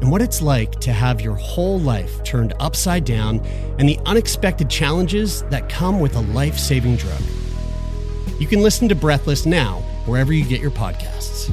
and what it's like to have your whole life turned upside down and the unexpected challenges that come with a life saving drug. You can listen to Breathless now, wherever you get your podcasts.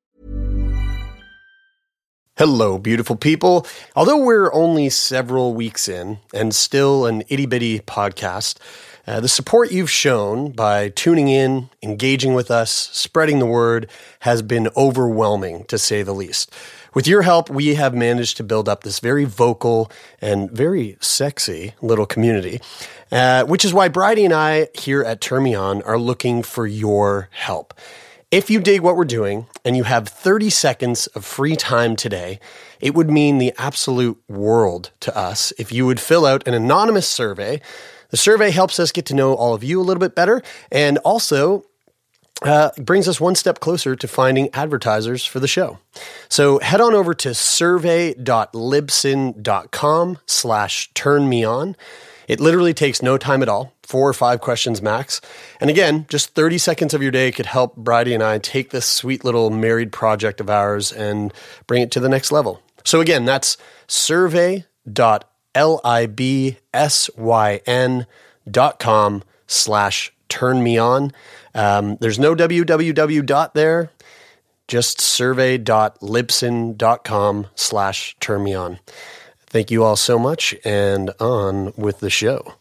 Hello, beautiful people. Although we're only several weeks in and still an itty bitty podcast, uh, the support you've shown by tuning in, engaging with us, spreading the word has been overwhelming to say the least. With your help, we have managed to build up this very vocal and very sexy little community, uh, which is why Bridie and I here at Turn Me On are looking for your help. If you dig what we're doing and you have 30 seconds of free time today, it would mean the absolute world to us if you would fill out an anonymous survey. The survey helps us get to know all of you a little bit better and also uh, brings us one step closer to finding advertisers for the show. So head on over to survey.libsyn.com slash turn me on. It literally takes no time at all, four or five questions max. And again, just 30 seconds of your day could help Bridie and I take this sweet little married project of ours and bring it to the next level. So again, that's survey.libsyn.com slash turn me on. Um, there's no www dot there, just survey.libsyn.com slash turn me on. Thank you all so much, and on with the show.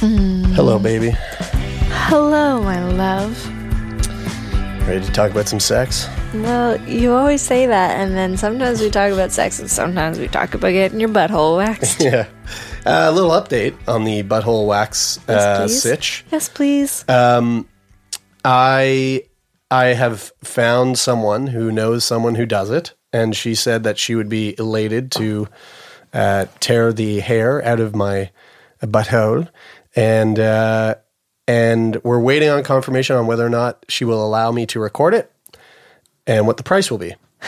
Hello, baby. Hello, my love. Ready to talk about some sex? Well, you always say that, and then sometimes we talk about sex, and sometimes we talk about getting your butthole waxed. yeah. Uh, a little update on the butthole wax Yes, uh, please. sitch. Yes, please. Um, I I have found someone who knows someone who does it, and she said that she would be elated to uh, tear the hair out of my butthole, and uh, and we're waiting on confirmation on whether or not she will allow me to record it, and what the price will be.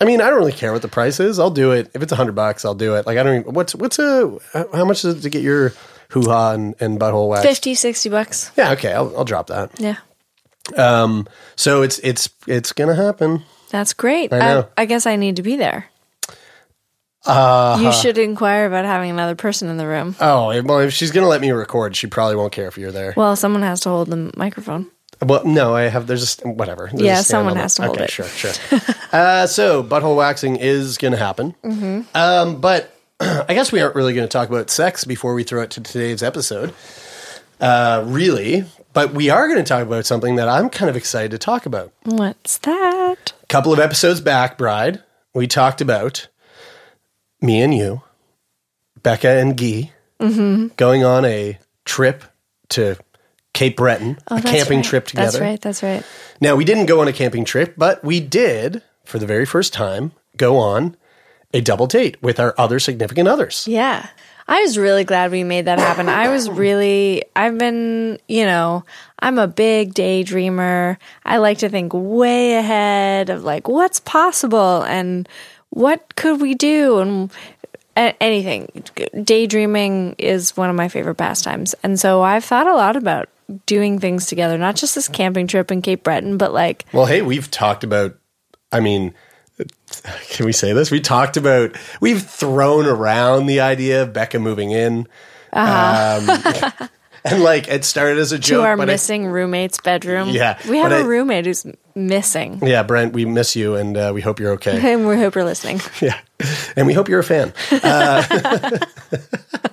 I mean, I don't really care what the price is. I'll do it if it's a hundred bucks. I'll do it. Like I don't. Even, what's what's a how much is it to get your hoo ha and, and butthole wax? 50, 60 bucks. Yeah, okay, I'll, I'll drop that. Yeah. Um, so it's it's it's gonna happen. That's great. I know. I, I guess I need to be there. Uh, You should inquire about having another person in the room. oh, if- well, if she's gonna let me record, she probably won't care if you're there. Well, someone has to hold the microphone. Well, no, I have. There's just whatever. There's Yeah, a someone on has to hold okay, it. Sure, sure. uh, so butthole waxing is gonna happen. Mm-hmm. Um, but I guess we aren't really going to talk about sex before we throw it to today's episode. Uh, really, but we are going to talk about something that I'm kind of excited to talk about. What's that? A couple of episodes back, Bride, we talked about me and you, Becca and Guy, Mm-hmm. going on a trip to Cape Breton, Oh, a camping right. trip together. That's right. That's right. Now, we didn't go on a camping trip, but we did, for the very first time, go on a double date with our other significant others. Yeah. I was really glad we made that happen. I was really, I've been, you know, I'm a big daydreamer. I like to think way ahead of like what's possible and what could we do and a- anything. Daydreaming is one of my favorite pastimes. And so I've thought a lot about doing things together, not just this camping trip in Cape Breton, but like Well, hey, we've talked about, I mean, can we say this? We talked about, we've thrown around the idea of Becca moving in. Um, and like it started as a Uh-huh. to joke. our but I- missing roommate's bedroom. Yeah, We have a I- roommate who's missing. yeah, Brent, we miss you and uh, we hope you're okay. And we hope you're listening. Yeah. And we hope you're a fan. Uh,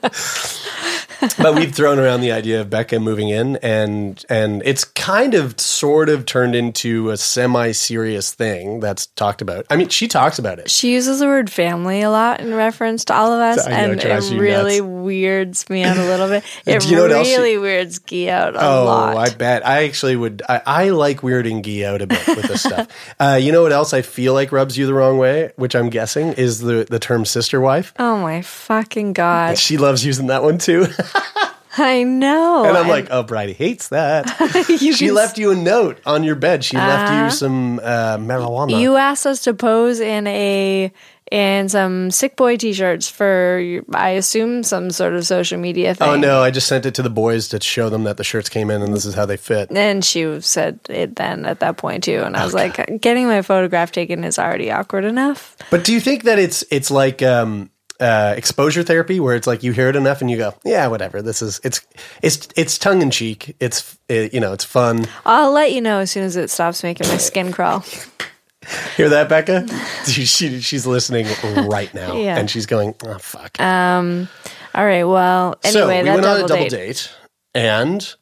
but we've thrown around the idea of Becca moving in and and it's kind of sort of turned into a semi-serious thing that's talked about. I mean, she talks about it. She uses the word family a lot in reference to all of us, know, and it really nuts. weirds me out a little bit. It you know else she- really weirds Guy out a Oh, lot. I bet. I actually would. I, I like weirding Guy out a bit with this stuff. Uh, you know what else I feel like rubs you the wrong way, which I'm guessing is the, the term sister wife. oh my fucking god! She loves using that one too. I know. and I'm like, oh, Bridie hates that. she left you a note on your bed. She left you some uh, marijuana. You asked us to pose in a in some sick boy t-shirts for I assume some sort of social media thing. oh no, I just sent it to the boys to show them that the shirts came in and this is how they fit. And she said it then at that point too, and I Oh, was like, getting my photograph taken is already awkward enough. But do you think that it's it's like um, uh, exposure therapy, where it's like you hear it enough and you go, yeah, whatever. This is it's it's it's tongue in cheek. It's it, you know it's fun. I'll let you know as soon as it stops making my skin crawl. Hear that, Becca? she, she she's listening right now, Yeah. and she's going, oh fuck. Um. All right. Well, so anyway, we that went on a double date. date. and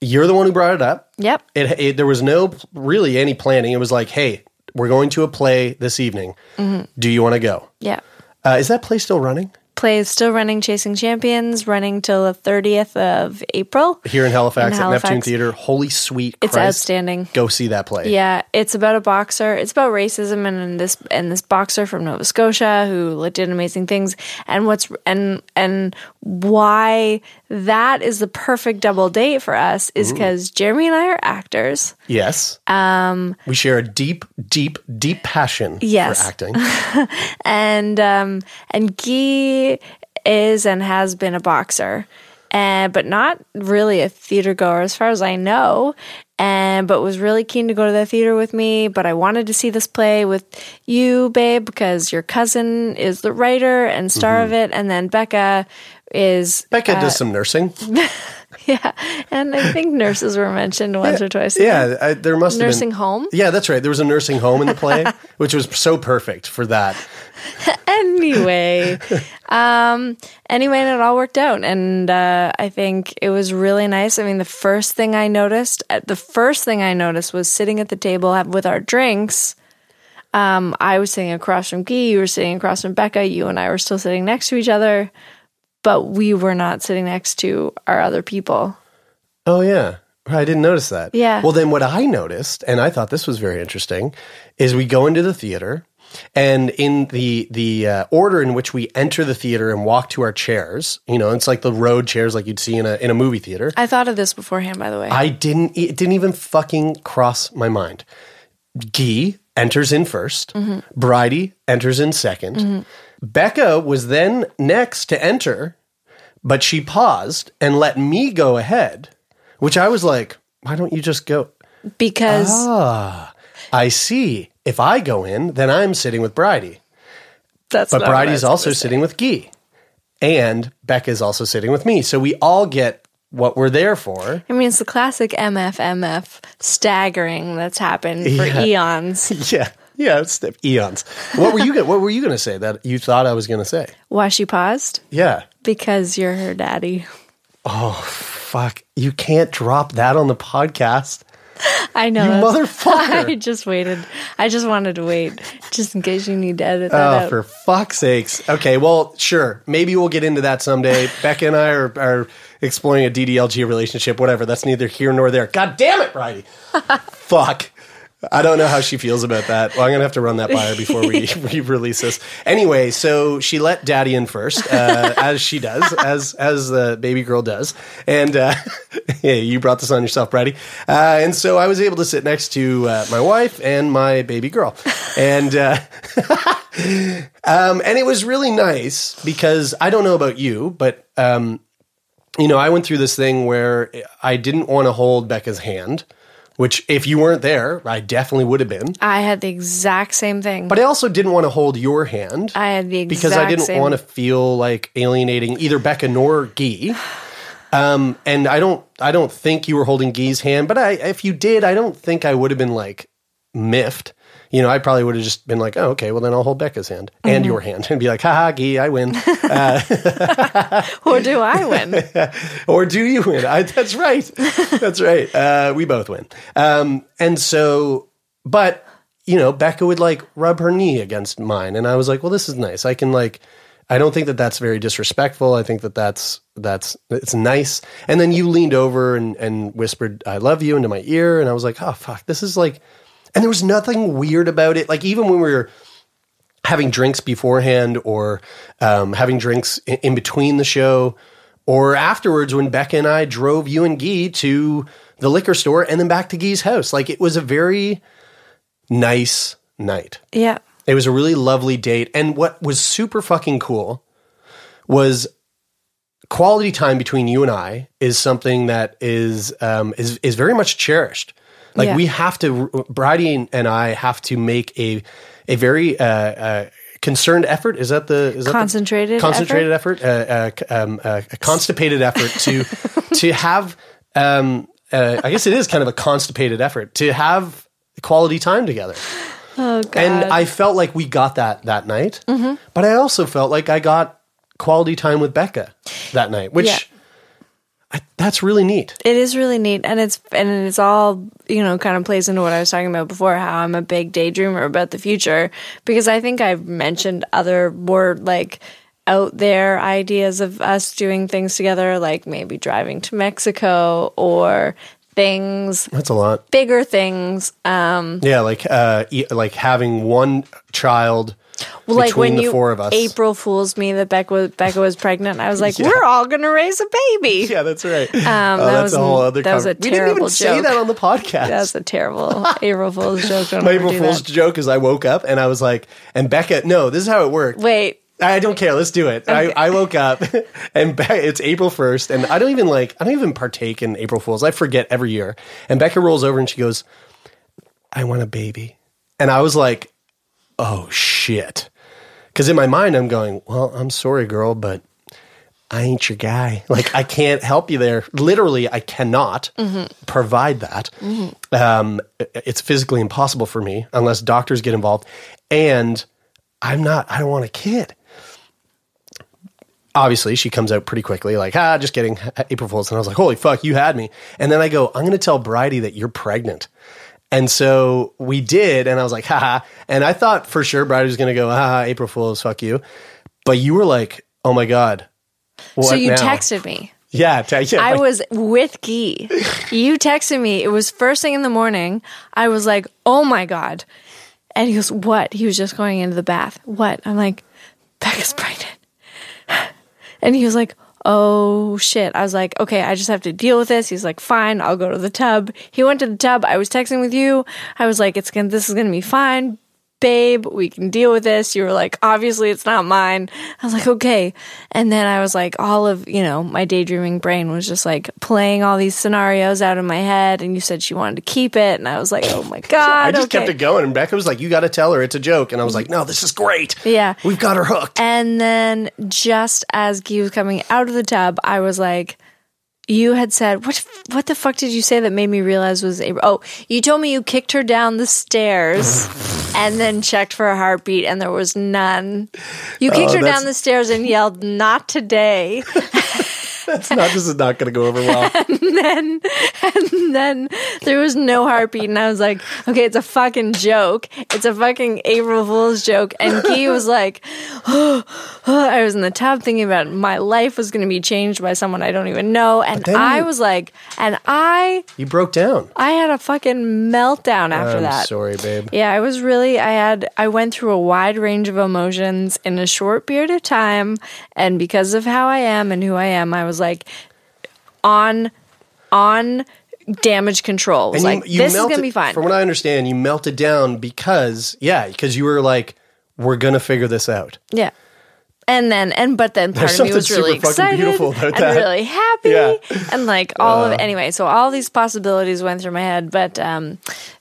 you're the one who brought it up. Yep. It, it there was no really any planning. It was like, hey, we're going to a play this evening. Mm-hmm. Do you want to go? Yeah. Uh, is that play still running Play is still running Chasing Champions, running till the 30th of April. here in Halifax, In at Neptune Theater? Holy sweet! It's outstanding. Go see that play. Yeah, it's about a boxer. It's about racism and and this and this boxer from Nova Scotia who did amazing things. And what's and and why that is the perfect double date for us is because Jeremy and I are actors. Yes. Um, we share a deep, deep, deep passion Yes. for acting. and um, and Guy is and has been a boxer, and but not really a theater goer as far as I know. And but was really keen to go to the theater with me. But I wanted to see this play with you, babe, because your cousin is the writer and star mm-hmm. of it, and then Becca is Becca does uh, some nursing. yeah, and I think nurses were mentioned once or twice. Yeah, I, there must have nursing been. home. Yeah, that's right. There was a nursing home in the play, which was so perfect for that. anyway um anyway and it all worked out and uh i think it was really nice i mean the first thing i noticed uh, the first thing i noticed was sitting at the table with our drinks um i was sitting across from guy you were sitting across from becca you and i were still sitting next to each other but we were not sitting next to our other people Oh yeah. I didn't notice that. Yeah. Well, then what I noticed, and I thought this was very interesting, is we go into the theater, and in the the uh, order in which we enter the theater and walk to our chairs, you know, it's like the road chairs like you'd see in a in a movie theater. i thought of this beforehand by the way I didn't. It didn't even fucking cross my mind. Guy enters in 1st Bridie enters in 2nd Becca was then next to enter, but she paused and let me go ahead, which I was like, "Why don't you just go?" because Ah, I see. If I go in, then I'm sitting with Bridie, that's but Bridie's also sitting with Guy, and Becca's also sitting with me. So we all get what we're there for. I mean, it's the classic MFMF staggering that's happened for Yeah. eons. Yeah, yeah, it's eons. What were you? Gonna, what were you going to say that you thought I was going to say? Why she paused? Yeah. Because you're her daddy. Oh fuck, you can't drop that on the podcast. I know. You motherfucker. I just waited. I just wanted to wait, just in case you need to edit that Oh, out. for fuck's sakes. Okay, well, sure. Maybe we'll get into that someday. Becca and I are, are exploring a DDLG relationship, whatever. That's neither here nor there. God damn it, Bridie. Fuck. I don't know how she feels about that. Well, I'm going to have to run that by her before we, we release this. Anyway, so she let daddy in first, uh, as she does, as as the baby girl does. And uh, yeah, you brought this on yourself, Bridie. Uh, and so I was able to sit next to uh, my wife and my baby girl. And uh, um, and it was really nice because I don't know about you, but um, you know, I went through this thing where I didn't want to hold Becca's hand, which if you weren't there, I definitely would have been. I had the exact same thing. But I also didn't want to hold your hand I had the exact because I didn't same. want to feel like alienating either Becca nor Gee. Um, and I don't, I don't think you were holding Gee's hand, but I, if you did, I don't think I would have been like miffed. You know, I probably would have just been like, "Oh, okay, well then I'll hold Becca's hand and Mm-hmm. your hand and be like, ha, gee, I win." or do I win? or do you win? I, that's right. That's right. Uh, we both win. Um, and so, but you know, Becca would like rub her knee against mine, and I was like, well, this is nice. I can like, I don't think that that's very disrespectful. I think that that's that's it's nice. And then you leaned over and and whispered, "I love you" into my ear, and I was like, oh fuck, this is like, and there was nothing weird about it. Like even when we were having drinks beforehand or um, having drinks in, in between the show or afterwards when Becca and I drove you and Guy to the liquor store and then back to Guy's house. Like it was a very nice night. yeah. It was a really lovely date. And what was super fucking cool was quality time between you and I is something that is um, is is very much cherished. Like Yeah. we have to, Bridie and I have to make a a very uh, uh, concerned effort. Is that the is that the- Concentrated concentrated effort? Uh, uh, um, uh, a constipated effort to to have. Um, uh, I guess it is kind of a constipated effort to have quality time together. Oh god. And I felt like we got that that night, but I also felt like I got quality time with Becca that night, which Yeah. That's really neat. It is really neat, and it's and it's all you know kind of plays into what I was talking about before. How I'm a big daydreamer about the future because I think I've mentioned other more like out there ideas of us doing things together, like maybe driving to Mexico or things That's a lot. bigger things. Um, Yeah, like uh, like having one child well, like when you four of us. April fools me that Becca was Becca was pregnant. I was like, Yeah. we're all gonna raise a baby. Yeah, that's right. Um, that that's was- a whole other. that was a conver- we didn't even terrible say that on the podcast. That's a terrible April Fool's joke. Don't My April Fool's that. joke is I woke up and I was like, and Becca, no, this is how it worked. Wait, I don't care. Let's do it. I, I woke up and Be- it's April 1st and I don't even like, I don't even partake in April Fools. I forget every year. And Becca rolls over and she goes, I want a baby. And I was like, oh shit. Cause in my mind, I'm going, well, I'm sorry, girl, but I ain't your guy. Like, I can't help you there. Literally, I cannot provide that. Um, it's physically impossible for me unless doctors get involved. And I'm not, I don't want a kid. Obviously, she comes out pretty quickly, like, ah, just kidding, April Fool's. And I was like, holy fuck, you had me. And then I go, I'm going to tell Bridie that you're pregnant. And so we did, and I was like, haha. And I thought for sure Bridie was going to go, haha, April Fool's, fuck you. But you were like, oh my God. So you now? texted me. Yeah, te- yeah. I like- was with Guy. You texted me. It was first thing in the morning. I was like, "Oh my god!" And he goes, "What?" He was just going into the bath. What? I'm like, "Becca's pregnant." And he was like, "Oh shit!" I was like, "Okay, I just have to deal with this." He's like, "Fine, I'll go to the tub." He went to the tub. I was texting with you. I was like, "It's gonna. This is gonna be fine." Babe, we can deal with this. You were like, obviously it's not mine. I was like, okay. And then I was like, all of, you know, my daydreaming brain was just like playing all these scenarios out in my head. And you said she wanted to keep it. And I was like, oh my God. I just okay. kept it going. And Becca was like, you got to tell her it's a joke. And I was like, no, this is great. Yeah. We've got her hooked. And then just as Guy was coming out of the tub, I was like, you had said what? What the fuck did you say that made me realize was April? Oh, you told me you kicked her down the stairs and then checked for a heartbeat, and there was none. You oh, kicked Oh, her down the stairs and yelled, "Not today!" It's not this is not going to go over well. and then and then there was no heartbeat and I was like, okay, it's a fucking joke. It's a fucking April Fool's joke. And Key was like, I was in the tub thinking about my life was going to be changed by someone I don't even know. And I you- was like, and I, You broke down. I had a fucking meltdown after I'm that. sorry, babe. Yeah, I was really I had I went through a wide range of emotions in a short period of time and because of how I am and who I am, I was like on on damage control. Was like this is melted- going to be fine. From what I understand, you melted down because yeah, because you were like, we're gonna figure this out. yeah. And then and but then part There's of me was really super fucking excited beautiful about and that. really happy Yeah. and like all of it anyway. So all these possibilities went through my head, but um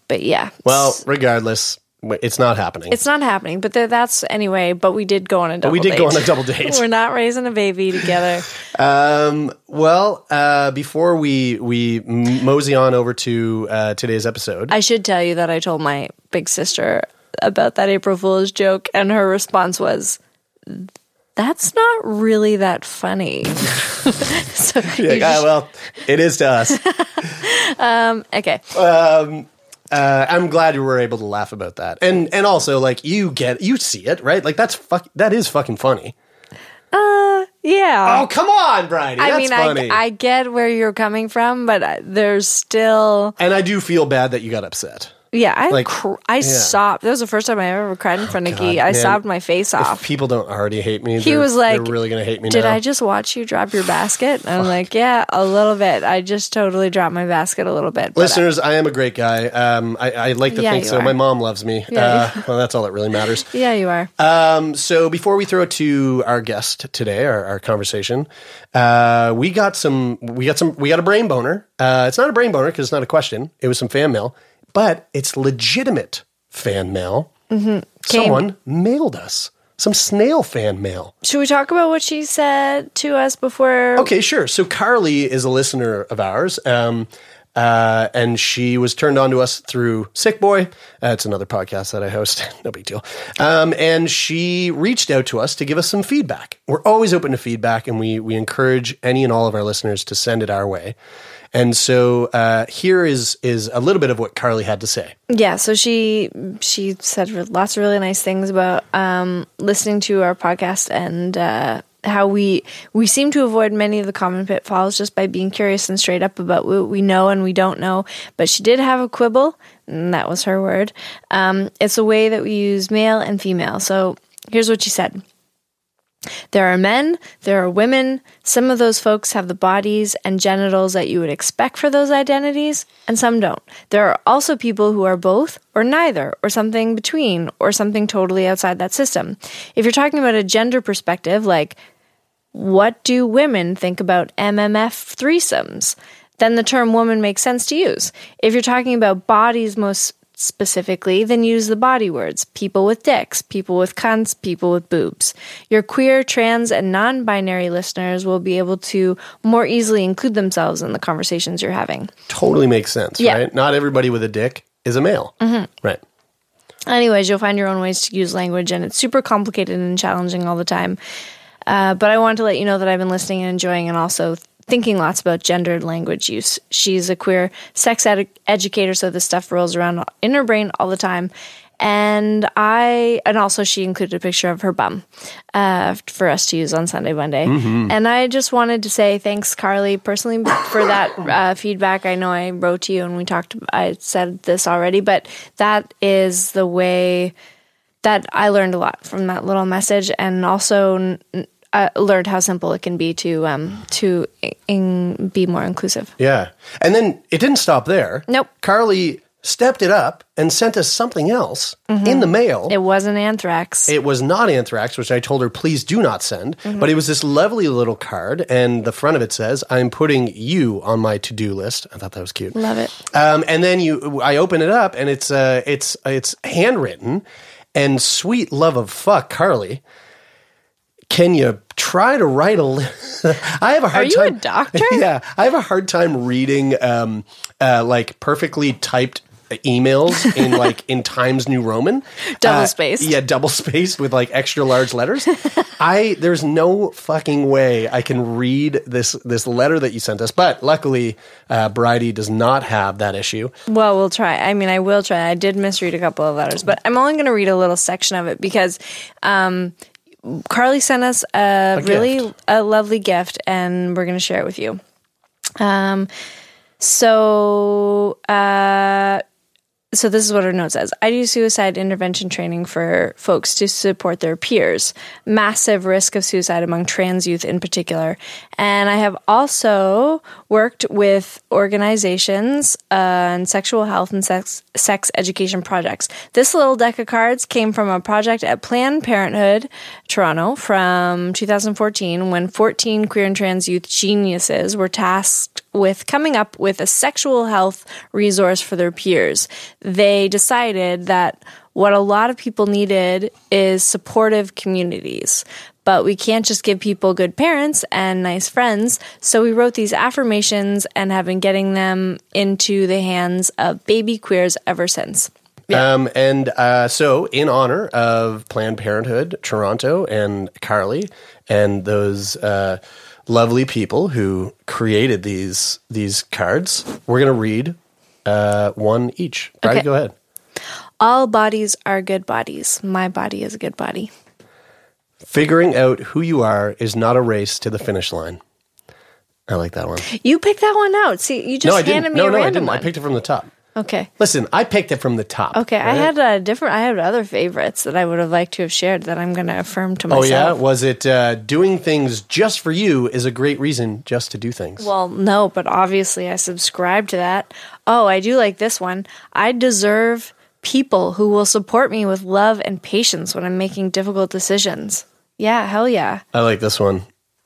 but yeah. Well, regardless, it's not happening. It's not happening, but th- that's anyway. But we did go on a double. we did date. go on a double date. We're not raising a baby together. Um, well, uh, before we we mosey on over to uh, today's episode, I should tell you that I told my big sister about that April Fool's joke, and her response was, "That's not really that funny." so Like, ah, well, it is to us. okay, Uh, I'm glad you were able to laugh about that, and and also like you get you see it right, like that's fuck that is fucking funny. Uh, yeah. Oh come on, Bridie, I that's mean, funny. I, I get where you're coming from, but I- there's still, and I do feel bad that you got upset. Yeah, I Like, cr- I sobbed. That was the first time I ever cried in front of Guy. I man. sobbed my face off. people don't already hate me, He was like, they're really gonna hate me Did now. I just watch you drop your basket? And I'm like, yeah, a little bit. I just totally dropped my basket a little bit. I- Listeners, I am a great guy. Um, I, I like to Yeah, think so. are. My mom loves me. Yeah, uh, well, that's all that really matters. yeah, you are. Um, so before we throw it to our guest today, our, our conversation, uh, we got some, we got some, we got a brain boner. Uh, it's not a brain boner because it's not a question. It was some fan mail, but it's legitimate fan mail. Mm-hmm. Someone mailed us some snail fan mail. Should we talk about what she said to us before? Okay, sure. So Carly is a listener of ours. Um, uh, and she was turned on to us through Sick Boy. Uh, it's another podcast that I host. no big deal. Um, and she reached out to us to give us some feedback. We're always open to feedback, and we we encourage any and all of our listeners to send it our way. And so uh, here is is a little bit of what Carly had to say. Yeah, so she she said lots of really nice things about um, listening to our podcast and uh, how we we seem to avoid many of the common pitfalls just by being curious and straight up about what we know and we don't know. But she did have a quibble, and that was her word. Um, it's a way that we use male and female. So here's what she said. There are men, there are women. Some of those folks have the bodies and genitals that you would expect for those identities, and some don't. There are also people who are both or neither, or something between, or something totally outside that system. If you're talking about a gender perspective, like what do women think about MMF threesomes? Then the term woman makes sense to use. If you're talking about bodies most specifically, then use the body words people with dicks, people with cunts, people with boobs. Your queer, trans, and non binary listeners will be able to more easily include themselves in the conversations you're having. Totally makes sense, Yeah. right? Not everybody with a dick is a male, right? Anyways, you'll find your own ways to use language, and it's super complicated and challenging all the time. Uh, but I wanted to let you know that I've been listening and enjoying, and also thinking lots about gendered language use. She's a queer sex ed- educator, so this stuff rolls around in her brain all the time. And I, and also she included a picture of her bum uh, for us to use on Sunday, Monday. And I just wanted to say thanks, Carly, personally for that uh, feedback. I know I wrote to you and we talked. I said this already, but that is the way that I learned a lot from that little message, and also n- uh, learned how simple it can be to um, to in, be more inclusive. Yeah. And then it didn't stop there. Nope. Carly stepped it up and sent us something else in the mail. Mm-hmm. It wasn't anthrax. It was not anthrax, which I told her, please do not send. Mm-hmm. But it was this lovely little card, and the front of it says, I'm putting you on my to do list. I thought that was cute. Love it. Um, and then you, I open it up, and it's uh, it's it's handwritten, and sweet love of fuck, Carly. Can you try to write a? Li- I have a hard Are you a time. doctor? yeah, I have a hard time reading um, uh, like perfectly typed emails in like in Times New Roman, Double spaced. Yeah, double spaced with like extra large letters. I there's no fucking way I can read this this letter that you sent us. But luckily, uh, Bridie does not have that issue. Well, we'll try. I mean, I will try. I did misread a couple of letters, but I'm only going to read a little section of it because um, Carly sent us a, really gift. a lovely gift, and we're going to share it with you. Um, so, uh, so this is what her note says. I do suicide intervention training for folks to support their peers. Massive risk of suicide among trans youth in particular. And I have also worked with organizations uh, sexual health and sex, sex education projects. This little deck of cards came from a project at Planned Parenthood, Toronto, from 2014 when 14 queer and trans youth geniuses were tasked with coming up with a sexual health resource for their peers. They decided that what a lot of people needed is supportive communities. But we can't just give people good parents and nice friends. So we wrote these affirmations and have been getting them into the hands of baby queers ever since. Um, and uh, so, in honor of Planned Parenthood Toronto and Carly and those uh, lovely people who created these these cards, we're going to read uh, one each. Okay. go ahead. All bodies are good bodies. My body is a good body. Figuring out who you are is not a race to the finish line. I like that one. You picked that one out. See, you just no, I handed me No, a no, I random didn't. one. I picked it from the top. Okay. Listen, I picked it from the top. Okay, I had a different. I had other favorites that I would have liked to have shared that I'm going to affirm to myself. Oh yeah, was it uh, doing things just for you is a great reason just to do things? Well, no, but obviously I subscribe to that. Oh, I do like this one. I deserve people who will support me with love and patience when I'm making difficult decisions. Yeah, hell yeah. I like this one.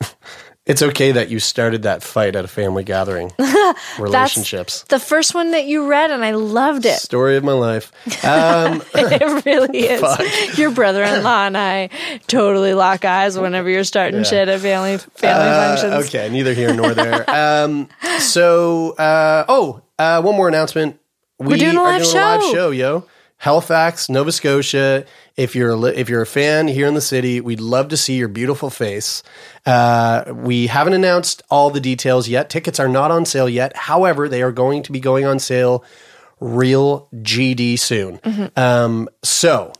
it's okay that you started that fight at a family gathering. That's Relationships. the first one that you read, and I loved it. Story of my life. Um, It really is. Your brother-in-law and I totally lock eyes whenever you're starting shit at family family uh, functions. okay, neither here nor there. um, so, uh, oh, uh, one more announcement. We We're doing a are live doing a live show. show, yo. Halifax, Nova Scotia. If you're a if you're a fan here in the city, we'd love to see your beautiful face. Uh, we haven't announced all the details yet. Tickets are not on sale yet. However, they are going to be going on sale real GD soon. Mm-hmm. Um, so,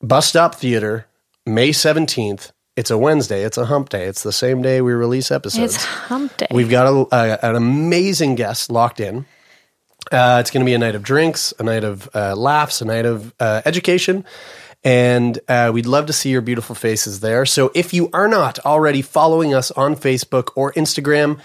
Bus Stop Theater, May 17th. It's a Wednesday. It's a hump day. It's the same day we release episodes. It's hump day. We've got a, a, an amazing guest locked in. Uh, it's going to be a night of drinks, a night of uh, laughs, a night of uh, education. And uh, we'd love to see your beautiful faces there. So if you are not already following us on Facebook or Instagram,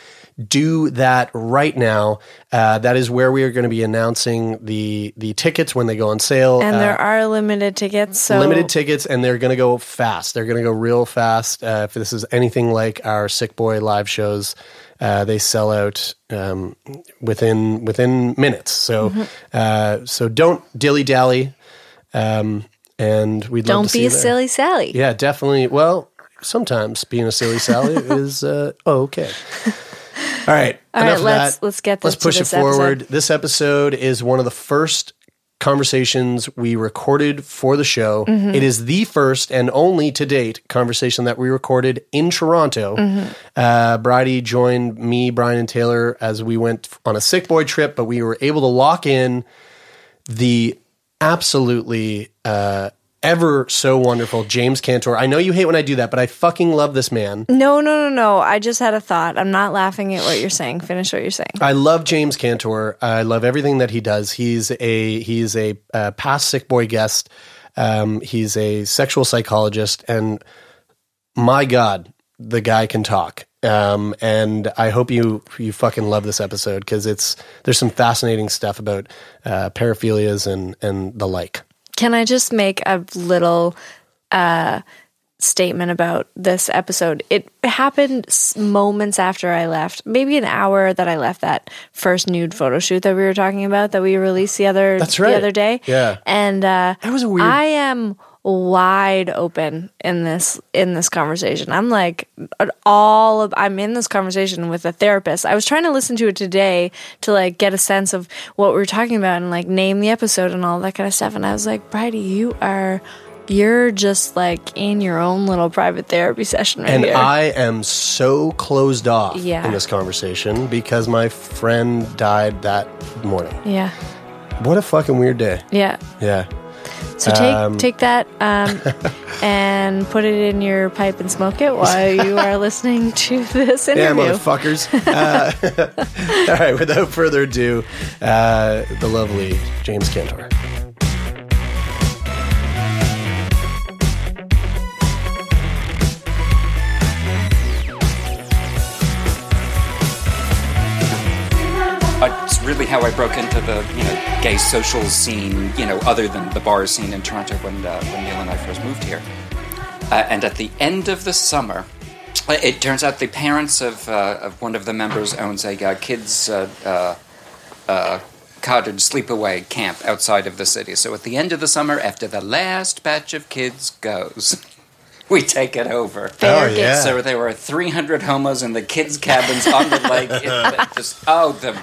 do that right now. Uh, that is where we are going to be announcing the the tickets when they go on sale. and Uh, there are limited tickets, so limited tickets and they're going to go fast they're going to go real fast uh, if this is anything like our sick boy live shows uh, they sell out um, within within minutes so Mm-hmm. uh, so don't dilly dally um, and love don't be a there. silly Sally. yeah definitely well sometimes being a silly Sally is uh, oh, okay all right All right, let's- that. let's get let's push it forward episode. this episode is one of the first conversations we recorded for the show. Mm-hmm. It is the first and only to date conversation that we recorded in Toronto. Mm-hmm. Uh, Bridie joined me, Brian, and Taylor as we went on a sick boy trip, but we were able to lock in the absolutely uh, ever so wonderful James Cantor. I know you hate when I do that, but I fucking love this man. No, no, no, no. I just had a thought. I'm not laughing at what you're saying. Finish what you're saying. I love James Cantor. I love everything that he does. He's a he's a uh, past sick boy guest. Um, he's a sexual psychologist, and my God, the guy can talk. Um, and I hope you you fucking love this episode because it's there's some fascinating stuff about uh, paraphilias and and the like. Can I just make a little uh, statement about this episode? It happened moments after I left, maybe an hour that I left that first nude photo shoot that we were talking about that we released the other That's right. the other day. Yeah. and uh, That was weird- I am wide open in this in this conversation. I'm like all of I'm in this conversation with a therapist. I was trying to listen to it today to like get a sense of what we are talking about and like name the episode and all that kind of stuff. And I was like, Bridie, you are you're just like in your own little private therapy session right and here. I am so closed off Yeah. in this conversation because my friend died that morning. yeah. What a fucking weird day. Yeah. Yeah. So take Um, take that um, and put it in your pipe and smoke it while you are listening to this interview. Yeah, motherfuckers. Uh, all right, without further ado, uh, the lovely James Cantor. How I broke into the you know gay social scene, you know, other than the bar scene in Toronto when uh, when Neil and I first moved here. Uh, and at the end of the summer, uh, it turns out the parents of uh, of one of the members owns a uh, kids. Uh, uh, cottage sleepaway camp outside of the city. So at the end of the summer, after the last batch of kids goes, we take it over. Fair Oh, game. yeah. So there were 300 homos in the kids' cabins on the lake. It, just oh, the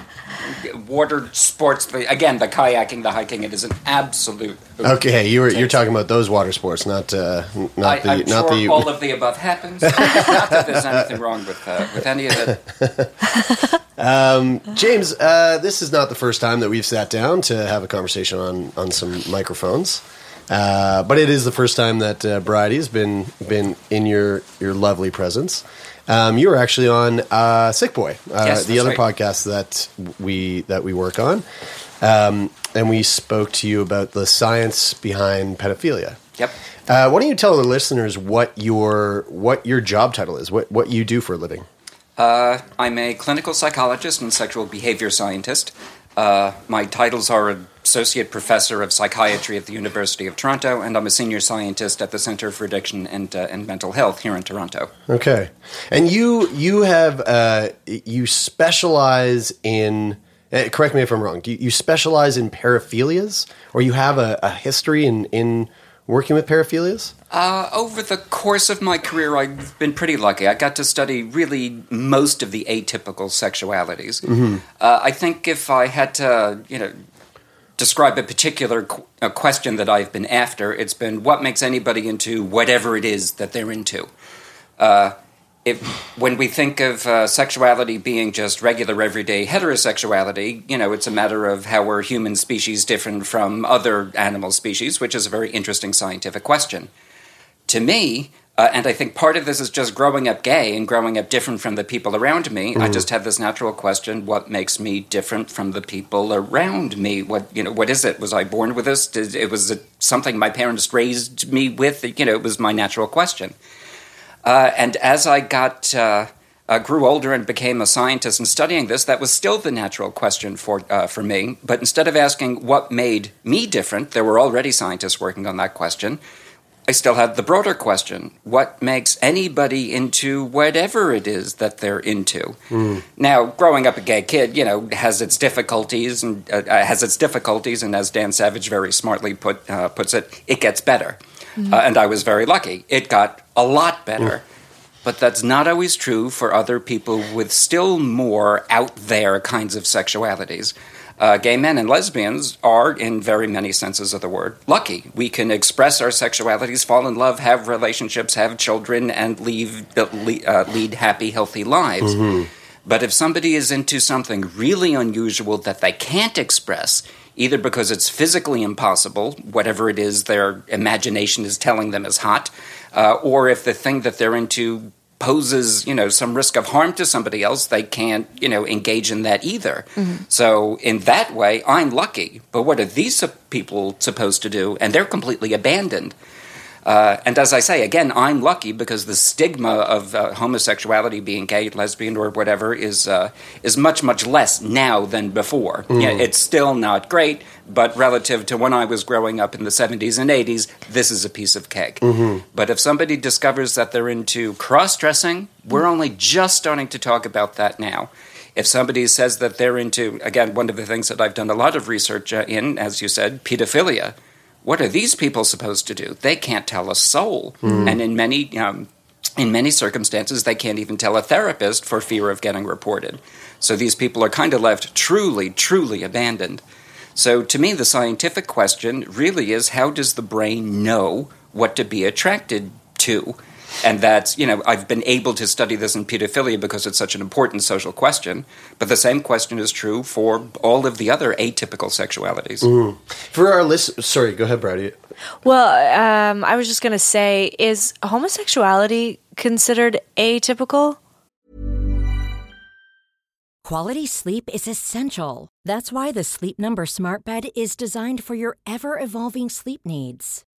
water sports. The, again, the kayaking, the hiking. It is an absolute. Okay, you were you're talking about those water sports, not uh, not I, the I'm not sure the all of the above happens. not that there's anything wrong with uh, with any of it. James. Uh, this is not the first time that we've sat down to have a conversation on on some microphones. Uh, but it is the first time that uh, Bridie's been been in your your lovely presence. Um, you were actually on uh, Sick Boy, uh, Yes, the other right. podcast that we that we work on, um, and we spoke to you about the science behind pedophilia. Yep. Uh, why don't you tell the listeners what your what your job title is, what what you do for a living? Uh, I'm a clinical psychologist and sexual behavior scientist. Uh, my titles are associate professor of psychiatry at the University of Toronto, and I'm a senior scientist at the Center for Addiction and, uh, and Mental Health here in Toronto. Okay, and you you have uh, you specialize in. Uh, correct me if I'm wrong. Do you, you specialize in paraphilias, or you have a, a history in in working with paraphilias? Uh, over the course of my career, I've been pretty lucky. I got to study really most of the atypical sexualities. Uh, I think if I had to, you know, describe a particular qu- a question that I've been after, it's been what makes anybody into whatever it is that they're into. Uh, if, when we think of uh, sexuality being just regular, everyday heterosexuality, you know, it's a matter of how we're human species different from other animal species, which is a very interesting scientific question to me, uh, and I think part of this is just growing up gay and growing up different from the people around me. I just had this natural question: What makes me different from the people around me? What you know? What is it? Was I born with this? Did, it was it something my parents raised me with. You know, it was my natural question. Uh, and as I got uh, uh, grew older and became a scientist and studying this, that was still the natural question for uh, for me. But instead of asking what made me different, there were already scientists working on that question. I still had the broader question what makes anybody into whatever it is that they're into? Now, growing up a gay kid, you know, has its difficulties and uh, uh, has its difficulties, and as Dan Savage very smartly put, uh, puts it, it gets better. Uh, and I was very lucky. It got a lot better. But that's not always true for other people with still more out there kinds of sexualities. Uh, gay men and lesbians are, in very many senses of the word, lucky. We can express our sexualities, fall in love, have relationships, have children, and leave, uh, le- uh, lead happy, healthy lives. But if somebody is into something really unusual that they can't express, either because it's physically impossible, whatever it is their imagination is telling them is hot, uh, or if the thing that they're into poses, you know, some risk of harm to somebody else, they can't, you know, engage in that either. So in that way, I'm lucky. But what are these people supposed to do? And they're completely abandoned. Uh, and as I say, again, I'm lucky because the stigma of uh, homosexuality, being gay, lesbian, or whatever, is uh, is much much less now than before. Yeah, it's still not great, but relative to when I was growing up in the 70s and 80s, this is a piece of cake. But if somebody discovers that they're into cross dressing, we're only just starting to talk about that now. If somebody says that they're into, again, one of the things that I've done a lot of research uh, in, as you said, pedophilia what are these people supposed to do? They can't tell a soul. And in many um, in many circumstances, they can't even tell a therapist for fear of getting reported. So these people are kind of left truly, truly abandoned. So to me, the scientific question really is how does the brain know what to be attracted to? And that's, you know, I've been able to study this in pedophilia because it's such an important social question. But the same question is true for all of the other atypical sexualities. For our list, sorry, go ahead, Bridie. Well, um, I was just going to say, is homosexuality considered atypical? Quality sleep is essential. That's why the Sleep Number Smart Bed is designed for your ever evolving sleep needs.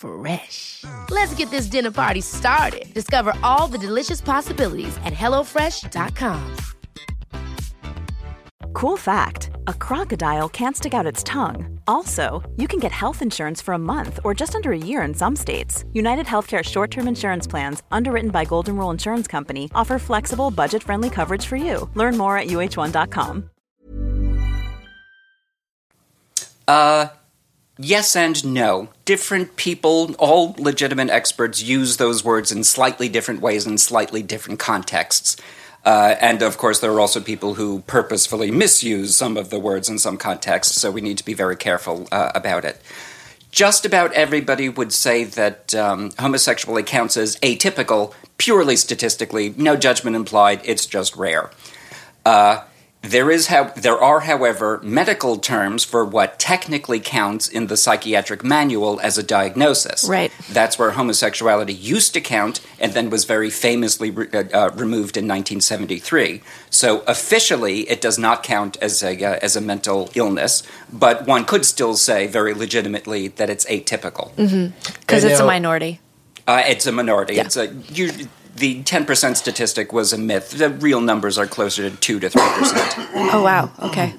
Fresh. Let's get this dinner party started. Discover all the delicious possibilities at hellofresh.com. Cool fact a crocodile can't stick out its tongue. Also, you can get health insurance for a month or just under a year in some states. United Healthcare short term insurance plans, underwritten by Golden Rule Insurance Company, offer flexible, budget friendly coverage for you. Learn more at uh1.com. Uh, yes and no. Different people, all legitimate experts, use those words in slightly different ways in slightly different contexts. Uh, and of course, there are also people who purposefully misuse some of the words in some contexts, so we need to be very careful uh, about it. Just about everybody would say that um, homosexuality counts as atypical, purely statistically, no judgment implied, it's just rare. Uh, there is, how, there are, however, medical terms for what technically counts in the psychiatric manual as a diagnosis. Right. That's where homosexuality used to count, and then was very famously re- uh, uh, removed in 1973. So officially, it does not count as a uh, as a mental illness, but one could still say very legitimately that it's atypical. Because And it's now- a minority. Uh, it's a minority. Yeah. It's a you, the ten percent statistic was a myth. The real numbers are closer to two to three percent. Oh, wow. Okay.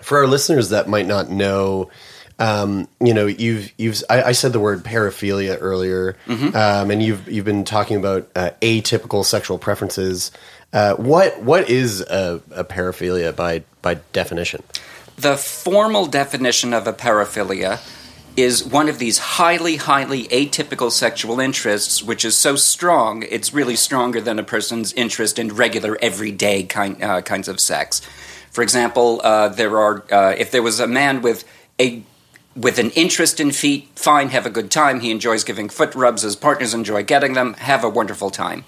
For our listeners that might not know, um, you know, you've you've I, I said the word paraphilia earlier, um, and you've you've been talking about uh, atypical sexual preferences. Uh, what what is a, a paraphilia by by definition? The formal definition of a paraphilia is one of these highly, highly atypical sexual interests, which is so strong, it's really stronger than a person's interest in regular, everyday kind, uh, kinds of sex. For example, uh, there are uh, if there was a man with a with an interest in feet, fine, have a good time. He enjoys giving foot rubs. His partners enjoy getting them. Have a wonderful time.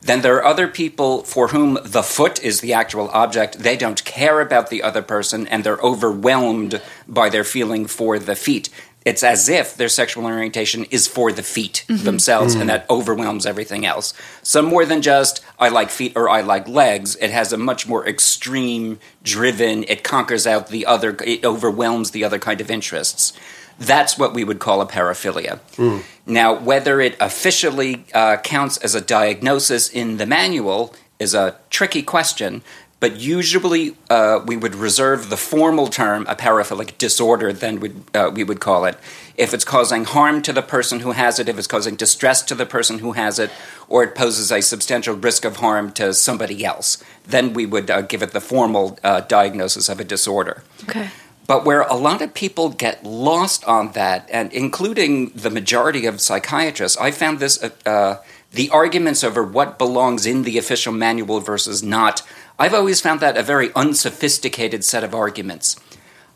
Then there are other people for whom the foot is the actual object. They don't care about the other person and they're overwhelmed by their feeling for the feet. It's as if their sexual orientation is for the feet mm-hmm. themselves and mm. that overwhelms everything else. So, more than just, I like feet or I like legs, it has a much more extreme, driven, it conquers out the other, it overwhelms the other kind of interests. That's what we would call a paraphilia. Mm. Now, whether it officially uh, counts as a diagnosis in the manual is a tricky question, but usually uh, we would reserve the formal term a paraphilic disorder, then would, uh, we would call it. If it's causing harm to the person who has it, if it's causing distress to the person who has it, or it poses a substantial risk of harm to somebody else, then we would uh, give it the formal uh, diagnosis of a disorder. Okay. But where a lot of people get lost on that, and including the majority of psychiatrists, I found this uh, uh, the arguments over what belongs in the official manual versus not. I've always found that a very unsophisticated set of arguments.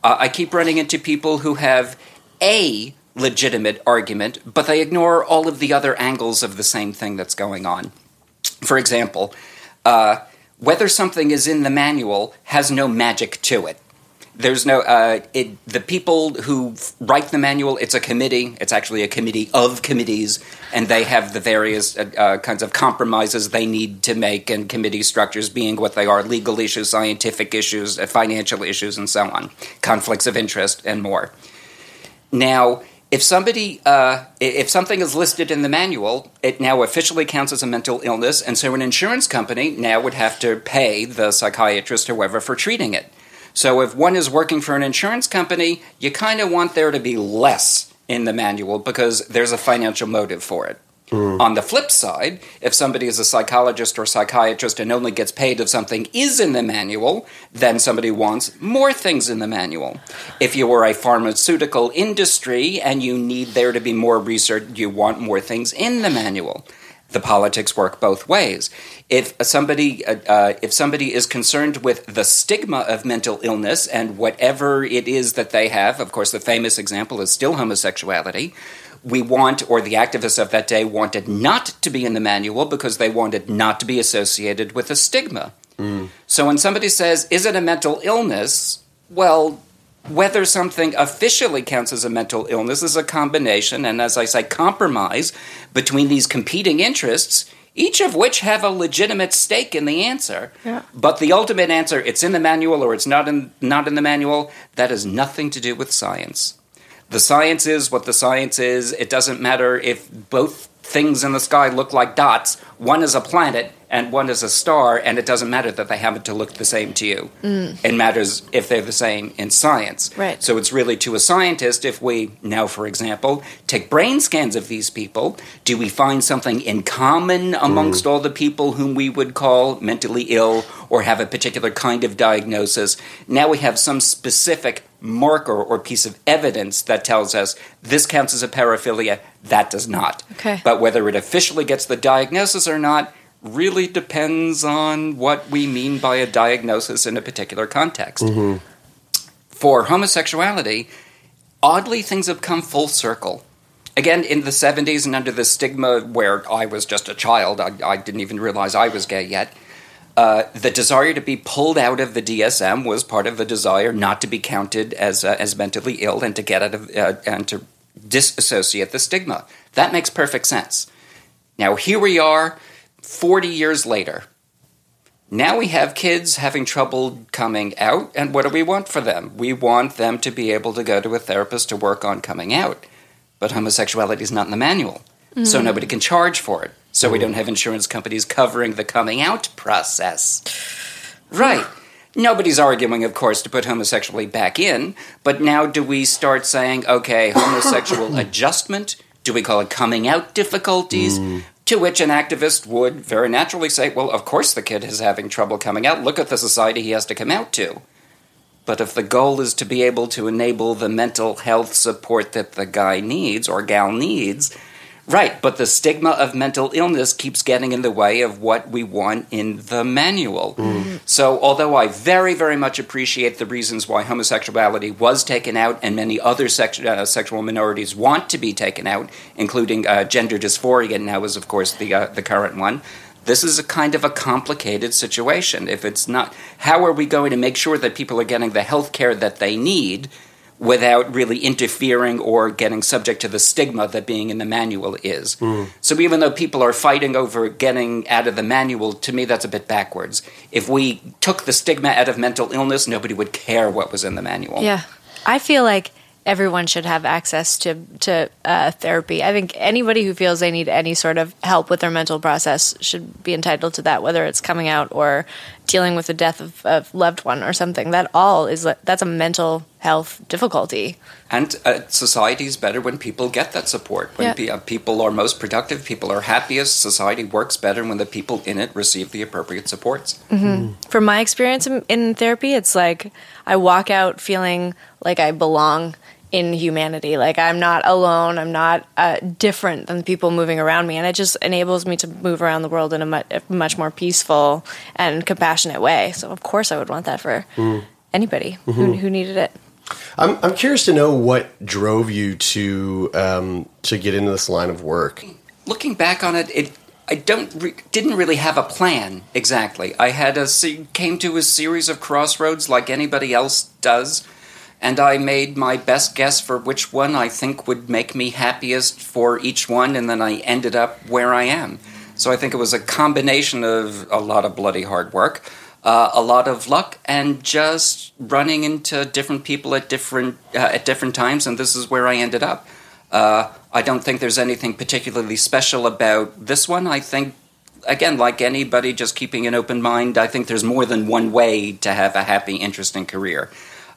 Uh, I keep running into people who have a legitimate argument, but they ignore all of the other angles of the same thing that's going on. For example, uh, whether something is in the manual has no magic to it. There's no uh, it, the people who write the manual. It's a committee. It's actually a committee of committees, and they have the various uh, uh, kinds of compromises they need to make, and committee structures being what they are: legal issues, scientific issues, uh, financial issues, and so on, conflicts of interest, and more. Now, if somebody uh, if something is listed in the manual it now officially counts as a mental illness and so an insurance company now would have to pay the psychiatrist or whoever for treating it so if one is working for an insurance company you kind of want there to be less in the manual because there's a financial motive for it mm. on the flip side, if somebody is a psychologist or psychiatrist and only gets paid if something is in the manual, then somebody wants more things in the manual. If you were a pharmaceutical industry and you need there to be more research, you want more things in the manual. The politics work both ways. If somebody, uh, uh, if somebody is concerned with the stigma of mental illness and whatever it is that they have, of course, the famous example is still homosexuality we want, or the activists of that day wanted not to be in the manual because they wanted not to be associated with a stigma. So when somebody says, Is it a mental illness? Well, whether something officially counts as a mental illness is a combination, and as I say, compromise between these competing interests, each of which have a legitimate stake in the answer. Yeah. But the ultimate answer, it's in the manual or it's not in, not in the manual, that has nothing to do with science. The science is what the science is. It doesn't matter if both things in the sky look like dots. One is a planet and one is a star, and it doesn't matter that they happen to look the same to you. Mm. It matters if they're the same in science. Right. So it's really to a scientist if we, now for example, take brain scans of these people, do we find something in common amongst mm. all the people whom we would call mentally ill or have a particular kind of diagnosis? Now we have some specific marker or piece of evidence that tells us this counts as a paraphilia, that does not. Okay. But whether it officially gets the diagnosis or not really depends on what we mean by a diagnosis in a particular context. For homosexuality, oddly, things have come full circle. Again, in the 70s and under the stigma where I was just a child, I, I didn't even realize I was gay yet. Uh, the desire to be pulled out of the DSM was part of the desire not to be counted as uh, as mentally ill and to get out of uh, and to disassociate the stigma. That makes perfect sense. Now here we are, forty years later. Now we have kids having trouble coming out, and what do we want for them? We want them to be able to go to a therapist to work on coming out. But homosexuality is not in the manual, so mm. nobody can charge for it. So we mm. don't have insurance companies covering the coming out process. Right. Nobody's arguing, of course, to put homosexuality back in, but now do we start saying, okay, homosexual adjustment? Do we call it coming out difficulties? Mm. To which an activist would very naturally say, well, of course the kid is having trouble coming out. Look at the society he has to come out to. But if the goal is to be able to enable the mental health support that the guy needs or gal needs, right, but the stigma of mental illness keeps getting in the way of what we want in the manual. So, although I very, very much appreciate the reasons why homosexuality was taken out and many other sex- uh, sexual minorities want to be taken out, including uh, gender dysphoria, now is, of course, the, uh, the current one. This is a kind of a complicated situation. If it's not, how are we going to make sure that people are getting the health care that they need without really interfering or getting subject to the stigma that being in the manual is? So even though people are fighting over getting out of the manual, to me that's a bit backwards. If we took the stigma out of mental illness, nobody would care what was in the manual. Yeah. I feel like everyone should have access to to uh, therapy. I think anybody who feels they need any sort of help with their mental process should be entitled to that, whether it's coming out or dealing with the death of a loved one or something. That all is that's a mental health difficulty. And uh, society is better when people get that support. When Yeah. pe- uh, people are most productive, people are happiest, society works better when the people in it receive the appropriate supports. From my experience in, in therapy, it's like I walk out feeling like I belong in humanity. Like I'm not alone. I'm not uh, different than the people moving around me, and it just enables me to move around the world in a, mu- a much more peaceful and compassionate way. So of course, I would want that for anybody who, who needed it. I'm, I'm curious to know what drove you to um, to get into this line of work. Looking back on it, it I don't re- didn't really have a plan exactly. I had a se- came to a series of crossroads like anybody else does, and I made my best guess for which one I think would make me happiest for each one, and then I ended up where I am. So I think it was a combination of a lot of bloody hard work, uh, a lot of luck, and just running into different people at different uh, at different times, and this is where I ended up. Uh, I don't think there's anything particularly special about this one. I think, again, like anybody, just keeping an open mind. I think there's more than one way to have a happy, interesting career.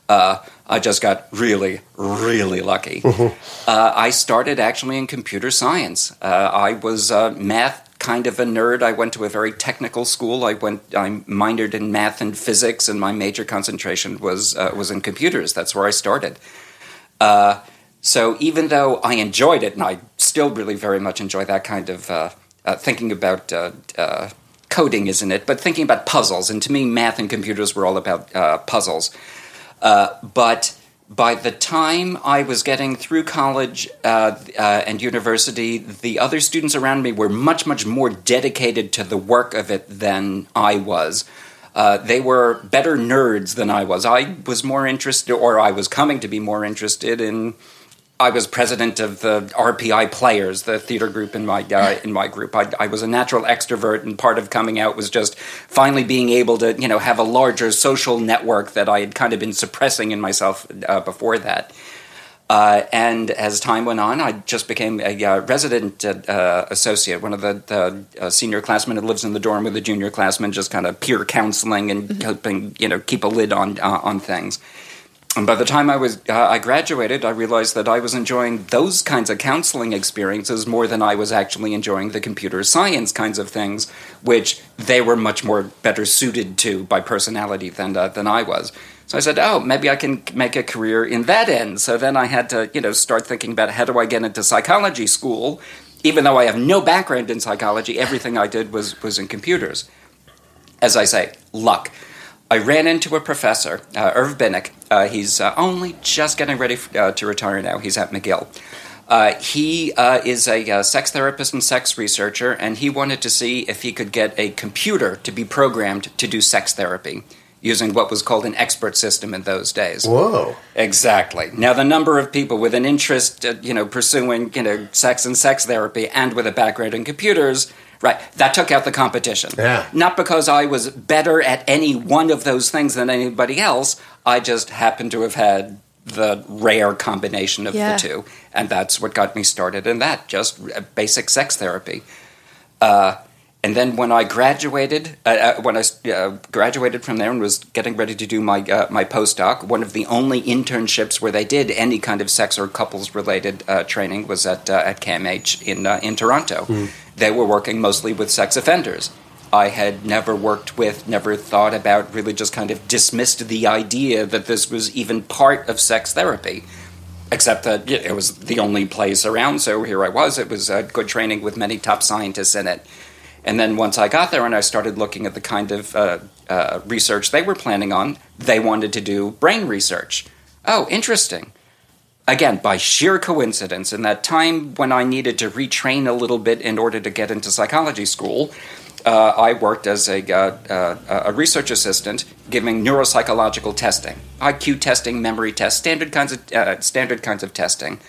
Uh, I just got really, really lucky. uh, I started actually in computer science. Uh, I was a math kind of a nerd. I went to a very technical school. I went. I minored in math and physics, and my major concentration was uh, was in computers. That's where I started. Uh, so even though I enjoyed it, and I still really very much enjoy that kind of uh, thinking about coding, isn't it? But thinking about puzzles, and to me, math and computers were all about puzzles. Uh, but by the time I was getting through college uh, uh, and university, the other students around me were much, much more dedicated to the work of it than I was. Uh, they were better nerds than I was. I was more interested, or I was coming to be more interested in I was president of the RPI Players, the theater group in my uh, in my group. I, I, was a natural extrovert, and part of coming out was just finally being able to, you know, have a larger social network that I had kind of been suppressing in myself uh, before that. Uh, and as time went on, I just became a uh, resident uh, associate, one of the, the uh, senior classmen who lives in the dorm with the junior classmen, just kind of peer counseling and mm-hmm. helping, you know, keep a lid on on things. And by the time I was uh, I graduated, I realized that I was enjoying those kinds of counseling experiences more than I was actually enjoying the computer science kinds of things, which they were much more better suited to by personality than uh, than I was. So I said, "Oh, maybe I can make a career in that end." So then I had to, you know, start thinking about how do I get into psychology school, even though I have no background in psychology. Everything I did was was in computers. As I say, luck. I ran into a professor, uh, Irv Binik. Uh, he's uh, only just getting ready f- uh, to retire now. He's at McGill. Uh, he uh, is a sex therapist and sex researcher, and he wanted to see if he could get a computer to be programmed to do sex therapy using what was called an expert system in those days. Whoa! Exactly. Now, the number of people with an interest, you know, pursuing you know sex and sex therapy, and with a background in computers Right. That took out the competition. Yeah. Not because I was better at any one of those things than anybody else. I just happened to have had the rare combination of yeah. the two. And that's what got me started in that, just basic sex therapy. Uh, and then when I graduated, uh, uh, when I uh, graduated from there and was getting ready to do my uh, my postdoc, one of the only internships where they did any kind of sex or couples related uh, training was at uh, at CAMH in in Toronto. Mm. They were working mostly with sex offenders. I had never worked with, never thought about, really just kind of dismissed the idea that this was even part of sex therapy except that it was the only place around. So here I was. It was a good training with many top scientists in it. And then once I got there and I started looking at the kind of uh, uh, research they were planning on, they wanted to do brain research. Oh, interesting. Again, by sheer coincidence, in that time when I needed to retrain a little bit in order to get into psychology school, uh, I worked as a, uh, uh, a research assistant giving neuropsychological testing, IQ testing, memory tests, standard kinds of uh, standard kinds of testing.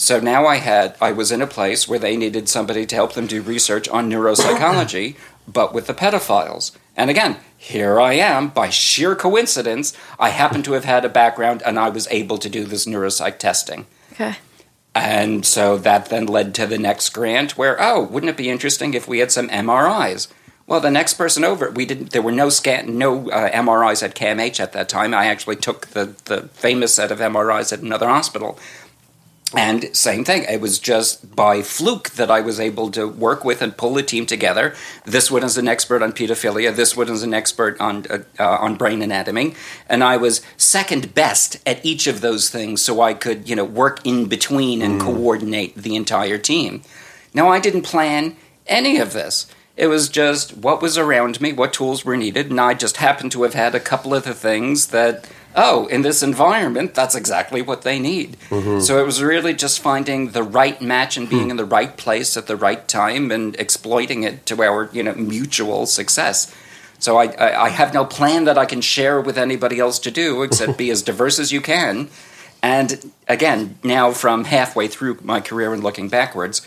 So now I had I was in a place where they needed somebody to help them do research on neuropsychology, but with the pedophiles. And again, here I am by sheer coincidence. I happen to have had a background, and I was able to do this neuropsych testing. Okay. And so that then led to the next grant, where oh, wouldn't it be interesting if we had some MRIs? Well, the next person over, we didn't. There were no scan, no uh, MRIs at CAMH at that time. I actually took the the famous set of MRIs at another hospital. And same thing, it was just by fluke that I was able to work with and pull a team together. This one is an expert on pedophilia. This one is an expert on uh, uh, on brain anatomy, and I was second best at each of those things, so I could you know work in between and mm. coordinate the entire team. Now I didn't plan any of this. It was just what was around me, what tools were needed, and I just happened to have had a couple of the things that, oh, in this environment, that's exactly what they need. Mm-hmm. So it was really just finding the right match and being hmm. in the right place at the right time and exploiting it to our, you know, mutual success. So I, I, I have no plan that I can share with anybody else to do except be as diverse as you can. And again, now from halfway through my career and looking backwards,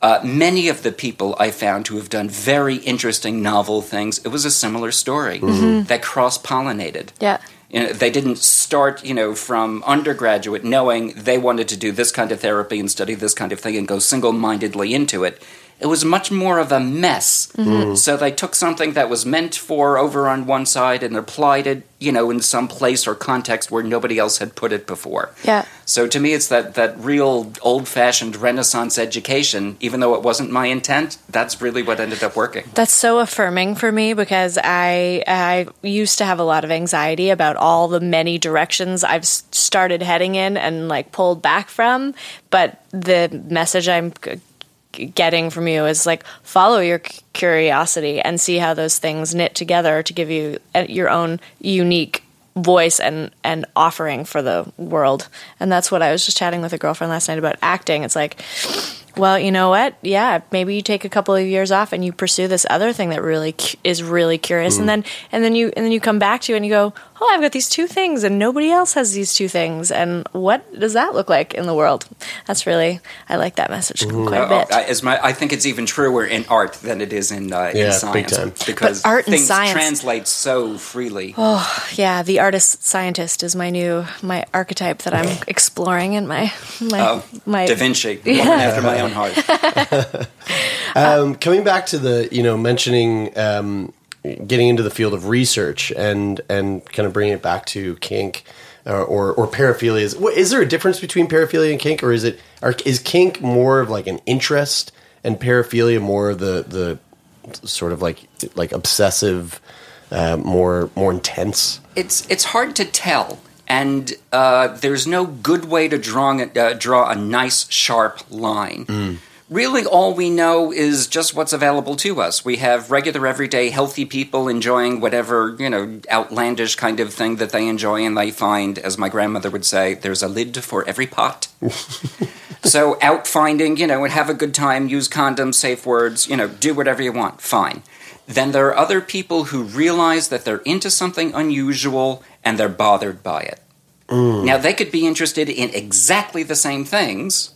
uh, many of the people I found who have done very interesting, novel things, it was a similar story mm-hmm. that cross pollinated. Yeah. You know, they didn't start, you know, from undergraduate knowing they wanted to do this kind of therapy and study this kind of thing and go single mindedly into it. It was much more of a mess. Mm-hmm. So they took something that was meant for over on one side and applied it, you know, in some place or context where nobody else had put it before. Yeah. So to me, it's that, that real old fashioned Renaissance education. Even though it wasn't my intent, that's really what ended up working. That's so affirming for me because I I used to have a lot of anxiety about all the many directions I've started heading in and like pulled back from, but the message I'm getting from you is like follow your curiosity and see how those things knit together to give you uh, your own unique voice and and offering for the world. And that's what I was just chatting with a girlfriend last night about acting. It's like well, you know what? Yeah, maybe you take a couple of years off and you pursue this other thing that really is really curious, and then and then you and then you come back to it and you go, oh, I've got these two things, and nobody else has these two things, and what does that look like in the world? That's really I like that message quite a Uh, bit. I, as my, I think it's even truer in art than it is in, uh, Yeah, in big science time. because But art and science- translate so freely. Oh, yeah, the artist scientist is my new my archetype that I'm exploring in my my Oh, my Da Vinci, woman after my own heart. Um, coming back to the, you know, mentioning um, getting into the field of research and and kind of bringing it back to kink or or, or paraphilia. Is, is there a difference between paraphilia and kink, or is it are, is kink more of like an interest and paraphilia more of the the sort of like like obsessive, uh, more more intense? It's it's hard to tell, and uh, there's no good way to draw uh, draw a nice sharp line. Really, all we know is just what's available to us. We have regular, everyday, healthy people enjoying whatever you know outlandish kind of thing that they enjoy, and they find, as my grandmother would say, there's a lid for every pot. So out finding, you know, and have a good time, use condoms, safe words, you know, do whatever you want, fine. Then there are other people who realize that they're into something unusual and they're bothered by it. Mm. Now they could be interested in exactly the same things,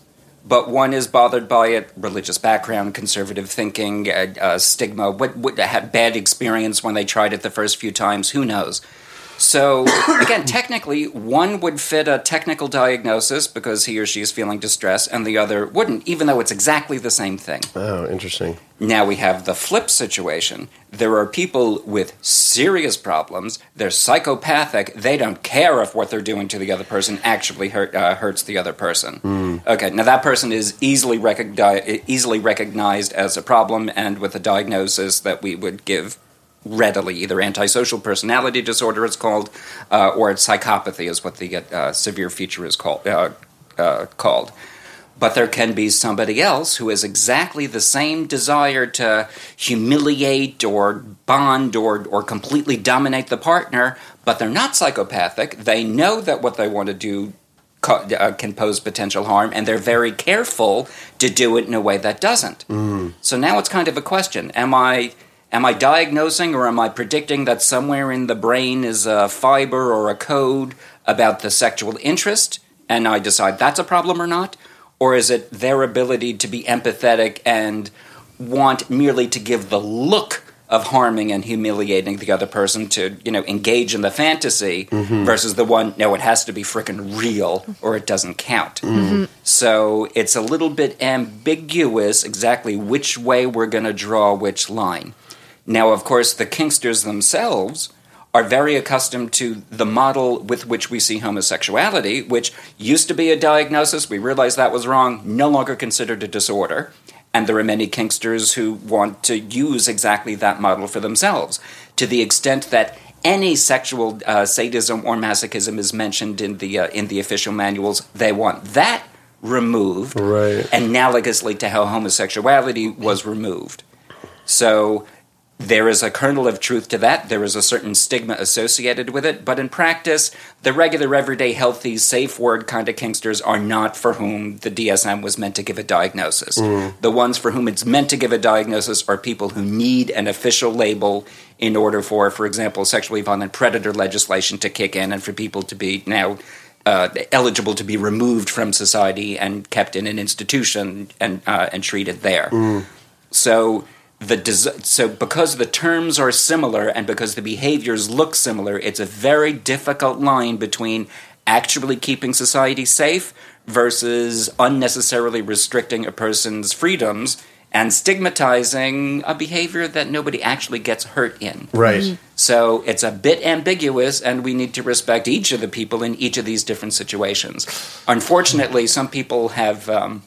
but one is bothered by it, religious background, conservative thinking, uh, uh, stigma, what, what had bad experience when they tried it the first few times, who knows? So, again, technically, one would fit a technical diagnosis because he or she is feeling distress, and the other wouldn't, even though it's exactly the same thing. Oh, interesting. Now we have the flip situation. There are people with serious problems. They're psychopathic. They don't care if what they're doing to the other person actually hurt, uh, hurts the other person. Okay, now that person is easily, recogni- easily recognized as a problem and with a diagnosis that we would give readily. Either antisocial personality disorder, it's called, uh, or it's psychopathy, is what the uh, severe feature is called. Uh, uh, called but there can be somebody else who has exactly the same desire to humiliate or bond or, or completely dominate the partner, but they're not psychopathic. They know that what they want to do co- uh, can pose potential harm, and they're very careful to do it in a way that doesn't. So now it's kind of a question: Am I am I diagnosing or am I predicting that somewhere in the brain is a fiber or a code about the sexual interest, and I decide that's a problem or not? Or is it their ability to be empathetic and want merely to give the look of harming and humiliating the other person to, you know, engage in the fantasy mm-hmm. versus the one, no, it has to be frickin' real or it doesn't count. Mm-hmm. Mm-hmm. So it's a little bit ambiguous exactly which way we're going to draw which line. Now, of course, the Kinksters themselves are very accustomed to the model with which we see homosexuality, which used to be a diagnosis. We realized that was wrong, no longer considered a disorder. And there are many Kinksters who want to use exactly that model for themselves, to the extent that any sexual uh, sadism or masochism is mentioned in the uh, in the official manuals. They want that removed, Right. analogously to how homosexuality was removed. So there is a kernel of truth to that. There is a certain stigma associated with it. But in practice, the regular, everyday, healthy, safe word kind of kinksters are not for whom the DSM was meant to give a diagnosis. The ones for whom it's meant to give a diagnosis are people who need an official label in order for, for example, sexually violent predator legislation to kick in and for people to be now. Uh, eligible to be removed from society and kept in an institution and uh, and treated there. So the des- so because the terms are similar and because the behaviors look similar, it's a very difficult line between actually keeping society safe versus unnecessarily restricting a person's freedoms and stigmatizing a behavior that nobody actually gets hurt in. Right. So it's a bit ambiguous, and we need to respect each of the people in each of these different situations. Unfortunately, some people have um,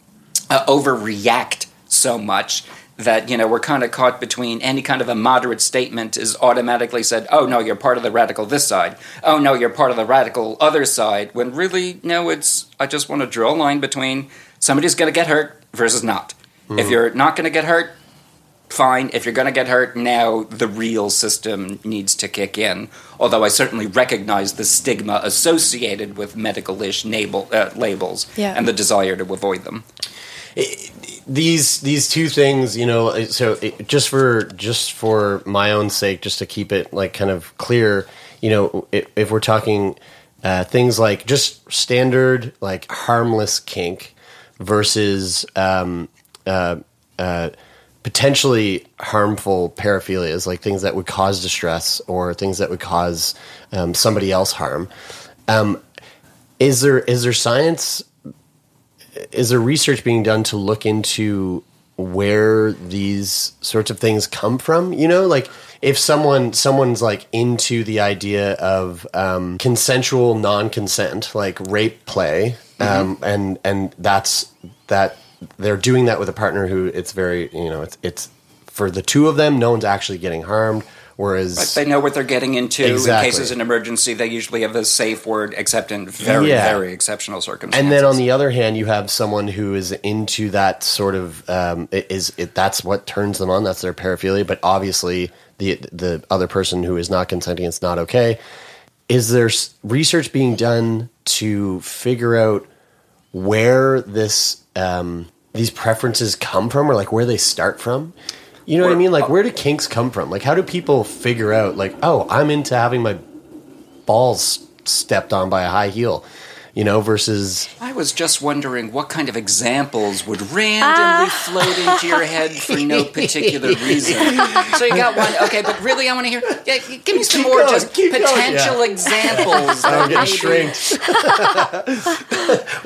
uh, overreact so much that you know we're kind of caught between any kind of a moderate statement is automatically said, "Oh no, you're part of the radical this side." "Oh no, you're part of the radical other side." When really, no, it's I just want to draw a line between somebody's going to get hurt versus not. If you're not going to get hurt, fine. If you're going to get hurt, now the real system needs to kick in. Although I certainly recognize the stigma associated with medical-ish label, uh, labels Yeah. and the desire to avoid them. These these two things you know so it, just for just for my own sake just to keep it like kind of clear you know if, if we're talking uh, things like just standard like harmless kink versus um, uh, uh, potentially harmful paraphilias like things that would cause distress or things that would cause um, somebody else harm. Um, is there is there science is there research being done to look into where these sorts of things come from? You know like if someone someone's like into the idea of um, consensual non-consent like rape play um, and and that's that they're doing that with a partner who it's very you know it's it's for the two of them no one's actually getting harmed whereas But they know what they're getting into. Exactly. In cases of emergency, they usually have a safe word, except in very, Yeah. very exceptional circumstances. And then on the other hand, you have someone who is into that sort of um, is it, that's what turns them on. That's their paraphilia. But obviously, the the other person who is not consenting, it's not okay. Is there research being done to figure out where this um, these preferences come from, or like where they start from? You know what I mean? Like uh, where do kinks come from? Like how do people figure out? Like oh, I'm into having my balls stepped on by a high heel. You know, versus I was just wondering what kind of examples would randomly ah. float into your head for no particular reason. So you got one, okay, but really, I want to hear. Yeah, give me some Keep more going, just keep going, potential yeah. examples. I'm getting maybe- shrinked.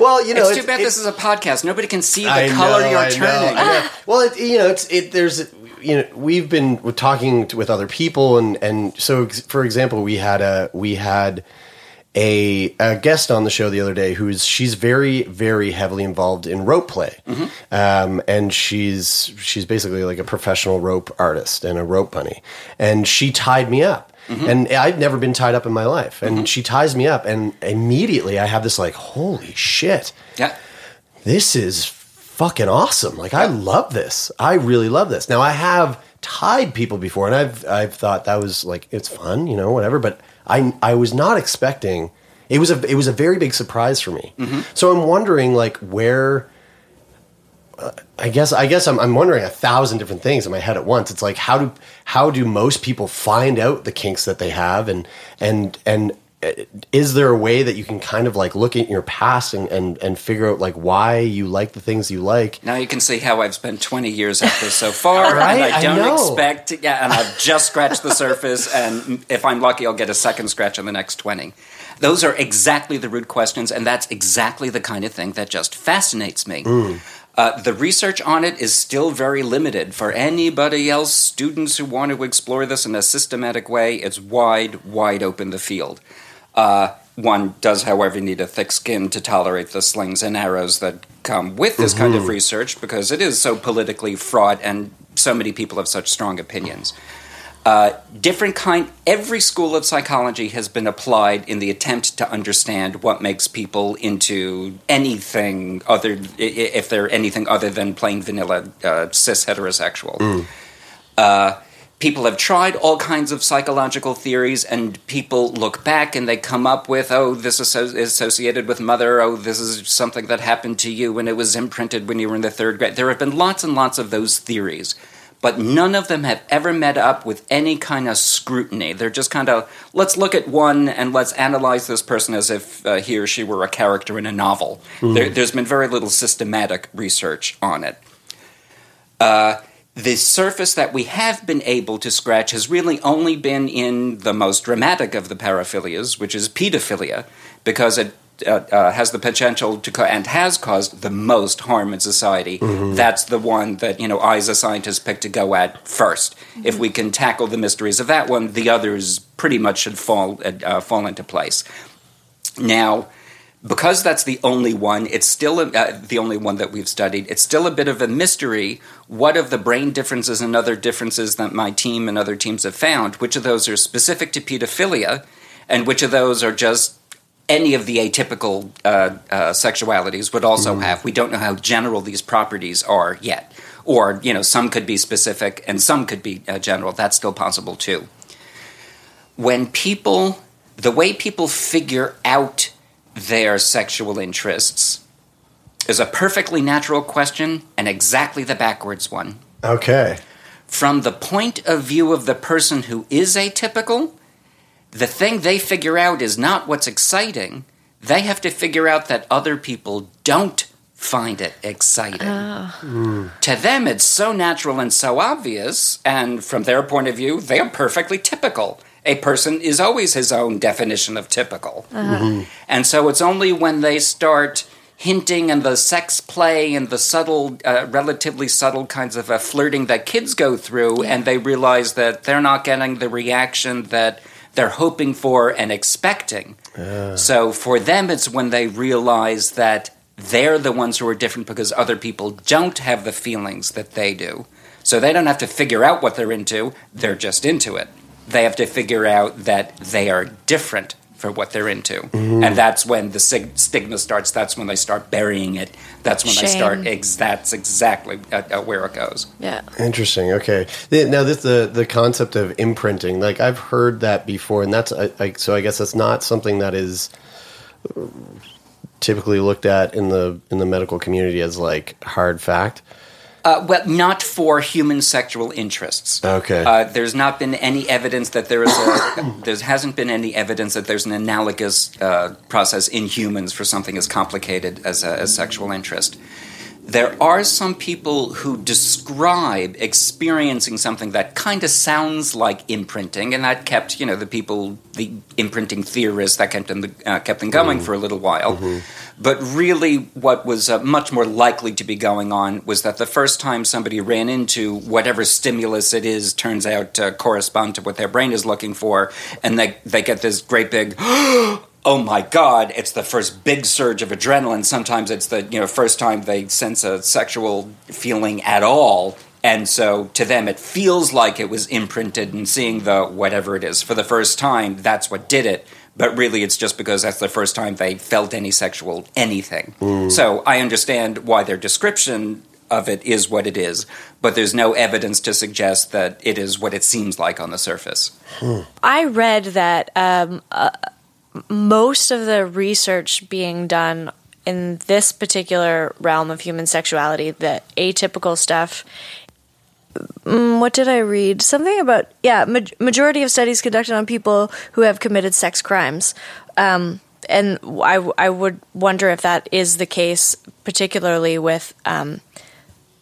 well, you know, It's too bad it- this is a podcast. Nobody can see the I color know, you're I know, turning. I know. Well, it, you know, it's it. There's you know, we've been talking to, with other people, and and so ex- for example, we had a we had a, a guest on the show the other day who's she's very very heavily involved in rope play, mm-hmm. um, and she's she's basically like a professional rope artist and a rope bunny, and she tied me up. Mm-hmm. And I've never been tied up in my life. And mm-hmm. she ties me up, and immediately I have this like, holy shit Yeah. this is fucking awesome. Like I love this. I really love this. Now I have tied people before and I've I've thought that was like it's fun, you know, whatever, but I I was not expecting it was a it was a very big surprise for me. So I'm wondering like where uh, I guess I guess I'm, I'm wondering a thousand different things in my head at once. It's like how do how do most people find out the kinks that they have and and and is there a way that you can kind of like look at your past and, and, and figure out like why you like the things you like? Now you can see how I've spent 20 years at this so far, Right? and I I don't know. expect. Yeah, and I've just scratched the surface, and if I'm lucky, I'll get a second scratch in the next 20. Those are exactly the root questions, and that's exactly the kind of thing that just fascinates me. Uh, the research on it is still very limited. For anybody else, students who want to explore this in a systematic way, it's wide, wide open the field. Uh, one does, however, need a thick skin to tolerate the slings and arrows that come with this kind of research because it is so politically fraught and so many people have such strong opinions. Uh, different kind, every school of psychology has been applied in the attempt to understand what makes people into anything other, if they're anything other than plain vanilla uh, cis heterosexual. Uh, people have tried all kinds of psychological theories, and people look back and they come up with, oh, this is associated with mother, oh, this is something that happened to you when it was imprinted when you were in the third grade. There have been lots and lots of those theories but none of them have ever met up with any kind of scrutiny. They're just kind of, let's look at one and let's analyze this person as if uh, he or she were a character in a novel. Mm. There, has been very little systematic research on it. Uh, the surface that we have been able to scratch has really only been in the most dramatic of the paraphilias, which is pedophilia, because it uh, uh, has the potential to co- and has caused the most harm in society. Mm-hmm. That's the one that you know I, as a scientist, pick to go at 1st mm-hmm. If we can tackle the mysteries of that one, the others pretty much should fall uh, uh fall into place. Now. Because that's the only one, it's still a, uh, the only one that we've studied. It's still a bit of a mystery. What of the brain differences and other differences that my team and other teams have found? Which of those are specific to pedophilia, and which of those are just any of the atypical uh, uh, sexualities would also mm. have. We don't know how general these properties are yet. Or, you know, some could be specific and some could be uh, general. That's still possible too. When people, the way people figure out their sexual interests is a perfectly natural question and exactly the backwards one. Okay. From the point of view of the person who is atypical, the thing they figure out is not what's exciting. They have to figure out that other people don't find it exciting. Mm. To them, it's so natural and so obvious, and from their point of view, they are perfectly typical. A person is always his own definition of typical. Uh-huh. Mm-hmm. And so it's only when they start hinting and the sex play and the subtle, uh, relatively subtle kinds of uh, flirting that kids go through, yeah. and they realize that they're not getting the reaction that they're hoping for and expecting. Yeah. So for them, it's when they realize that they're the ones who are different because other people don't have the feelings that they do. So they don't have to figure out what they're into, they're just into it. They have to figure out that they are different for what they're into. Mm-hmm. And that's when the sig- stigma starts. That's when they start burying it. That's when Shame. they start. Ex- that's exactly uh, uh, where it goes. Yeah. Interesting. Okay. Now, this the the concept of imprinting. Like I've heard that before, and that's like so. I guess that's not something that is typically looked at in the in the medical community as like hard fact. Uh, well, not for human sexual interests. Okay. Uh, there's not been any evidence that there is a. there hasn't been any evidence that there's an analogous uh, process in humans for something as complicated as, a, as sexual interest. There are some people who describe experiencing something that kind of sounds like imprinting, and that kept, you know, the people, the imprinting theorists, that kept them, uh, kept them going mm. for a little while. Mm-hmm. But really, what was uh, much more likely to be going on was that the first time somebody ran into whatever stimulus it is turns out to correspond to what their brain is looking for, and they, they get this great big, oh my god, it's the first big surge of adrenaline. Sometimes it's the you know first time they sense a sexual feeling at all. And so to them, it feels like it was imprinted and seeing the whatever it is for the first time, that's what did it but really it's just because that's the first time they felt any sexual anything. Mm. So I understand why their description of it is what it is, but there's no evidence to suggest that it is what it seems like on the surface. Hmm. I read that um, uh, most of the research being done in this particular realm of human sexuality, the atypical stuff, Mm, what did I read? Something about yeah, ma- majority of studies conducted on people who have committed sex crimes. Um, and I, I would wonder if that is the case, particularly with um,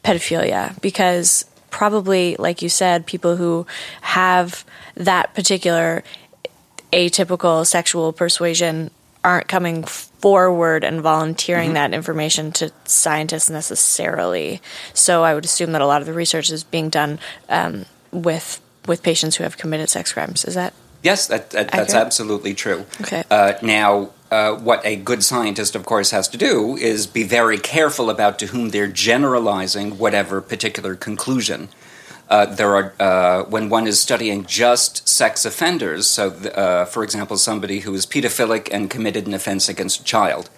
pedophilia, because probably, like you said, people who have that particular atypical sexual persuasion aren't coming forward and volunteering mm-hmm. that information to scientists necessarily. So I would assume that a lot of the research is being done um, with with patients who have committed sex crimes. Is that? Yes, that, that, that's absolutely true. Okay. Uh, now, uh, what a good scientist, of course, has to do is be very careful about to whom they're generalizing whatever particular conclusion. Uh, there are uh, when one is studying just sex offenders. So, uh, for example, somebody who is pedophilic and committed an offense against a child.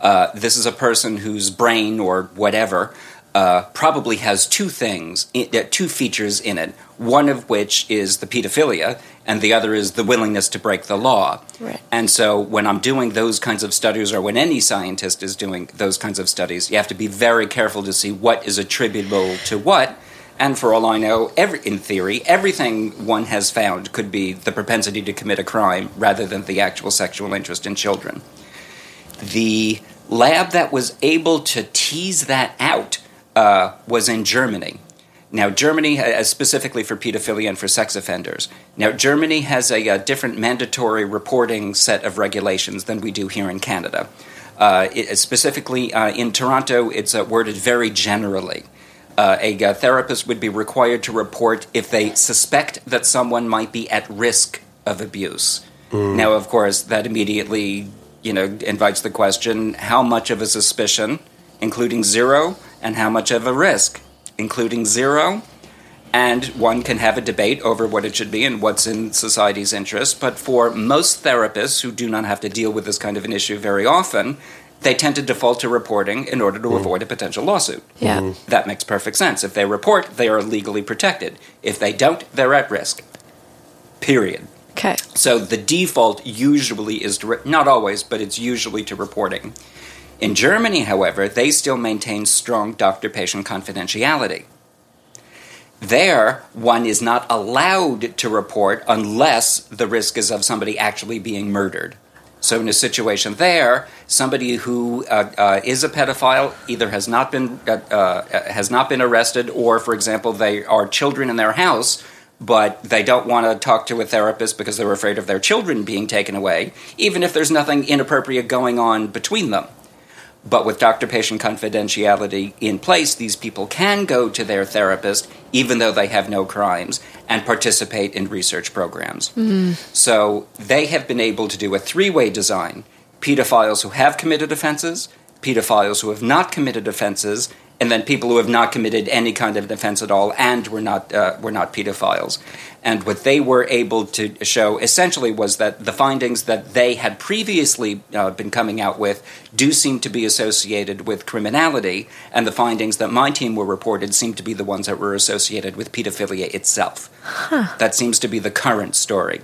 Uh, this is a person whose brain or whatever uh, probably has two things, uh, two features in it. One of which is the pedophilia, and the other is the willingness to break the law. Right. And so, when I'm doing those kinds of studies, or when any scientist is doing those kinds of studies, you have to be very careful to see what is attributable to what. And for all I know, every, in theory, everything one has found could be the propensity to commit a crime rather than the actual sexual interest in children. The lab that was able to tease that out uh, was in Germany. Now, Germany, uh, specifically for pedophilia and for sex offenders. Now, Germany has a, uh different mandatory reporting set of regulations than we do here in Canada. Uh, it, specifically uh, in Toronto, it's uh, worded very generally. Uh, a uh, therapist would be required to report if they suspect that someone might be at risk of abuse. Now, of course, that immediately, you know, invites the question: How much of a suspicion, including zero, and how much of a risk, including zero? And one can have a debate over what it should be and what's in society's interest. But for most therapists who do not have to deal with this kind of an issue very often, they tend to default to reporting in order to hmm. avoid a potential lawsuit. Yeah. Hmm. That makes perfect sense. If they report, they are legally protected. If they don't, they're at risk. Period. Okay. So the default usually is to, re- not always, but it's usually to reporting. In Germany, however, they still maintain strong doctor patient confidentiality. There, one is not allowed to report unless the risk is of somebody actually being murdered. So, in a situation there, somebody who uh, uh, is a pedophile either has not been uh, uh, has not been arrested, or, for example, they are children in their house, but they don't want to talk to a therapist because they're afraid of their children being taken away, even if there's nothing inappropriate going on between them. But with doctor patient confidentiality in place, these people can go to their therapist even though they have no crimes and participate in research programs. Mm-hmm. So they have been able to do a three way design pedophiles who have committed offenses, pedophiles who have not committed offenses, and then people who have not committed any kind of offense at all and were not, uh, were not pedophiles. And what they were able to show essentially was that the findings that they had previously uh, been coming out with do seem to be associated with criminality, and the findings that my team were reported seem to be the ones that were associated with pedophilia itself. That seems to be the current story.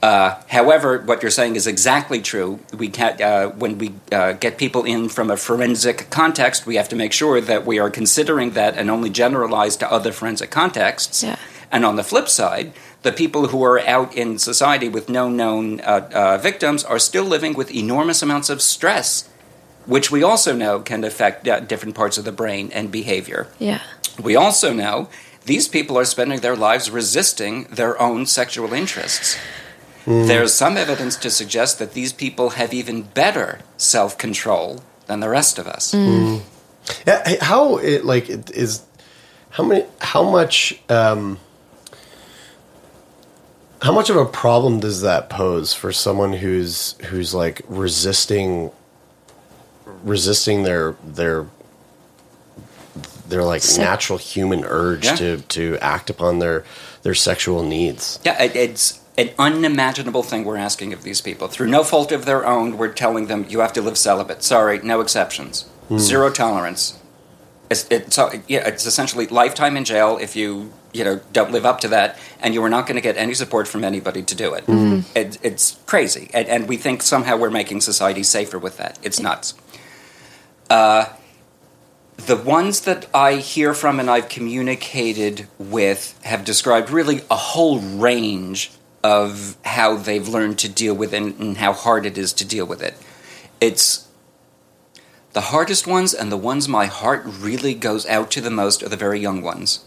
Uh, however, what you're saying is exactly true. We can, uh, when we uh, get people in from a forensic context, we have to make sure that we are considering that and only generalize to other forensic contexts. Yeah. And on the flip side, the people who are out in society with no known uh, uh, victims are still living with enormous amounts of stress, which we also know can affect uh, different parts of the brain and behavior. Yeah. We also know these people are spending their lives resisting their own sexual interests. There's some evidence to suggest that these people have even better self control than the rest of us. Yeah, how it like it is how many how much um how much of a problem does that pose for someone who's who's like resisting resisting their their their like Se- natural human urge Yeah. to to act upon their their sexual needs. Yeah, it, it's an unimaginable thing we're asking of these people. Through no fault of their own, we're telling them you have to live celibate. Sorry, no exceptions. Zero tolerance. It's, it's, so- yeah, it's essentially lifetime in jail if you you know don't live up to that, and you are not going to get any support from anybody to do it. it it's crazy, and, and we think somehow we're making society safer with that. It's nuts. Uh, the ones that I hear from and I've communicated with have described really a whole range of how they've learned to deal with it and how hard it is to deal with it. It's the hardest ones and the ones my heart really goes out to the most are the very young ones.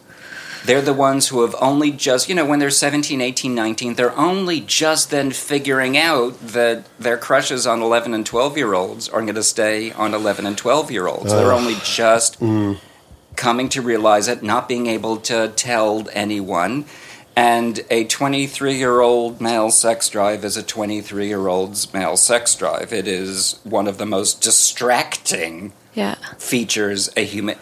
They're the ones who have only just, you know, when they're 17, 18, 19, they're only just then figuring out that their crushes on 11 and 12 year olds are going to stay on 11 and 12 year olds. They're only just mm. coming to realize it, not being able to tell anyone. And a 23 year old male sex drive is a 23 year old's male sex drive. It is one of the most distracting Yeah. features a human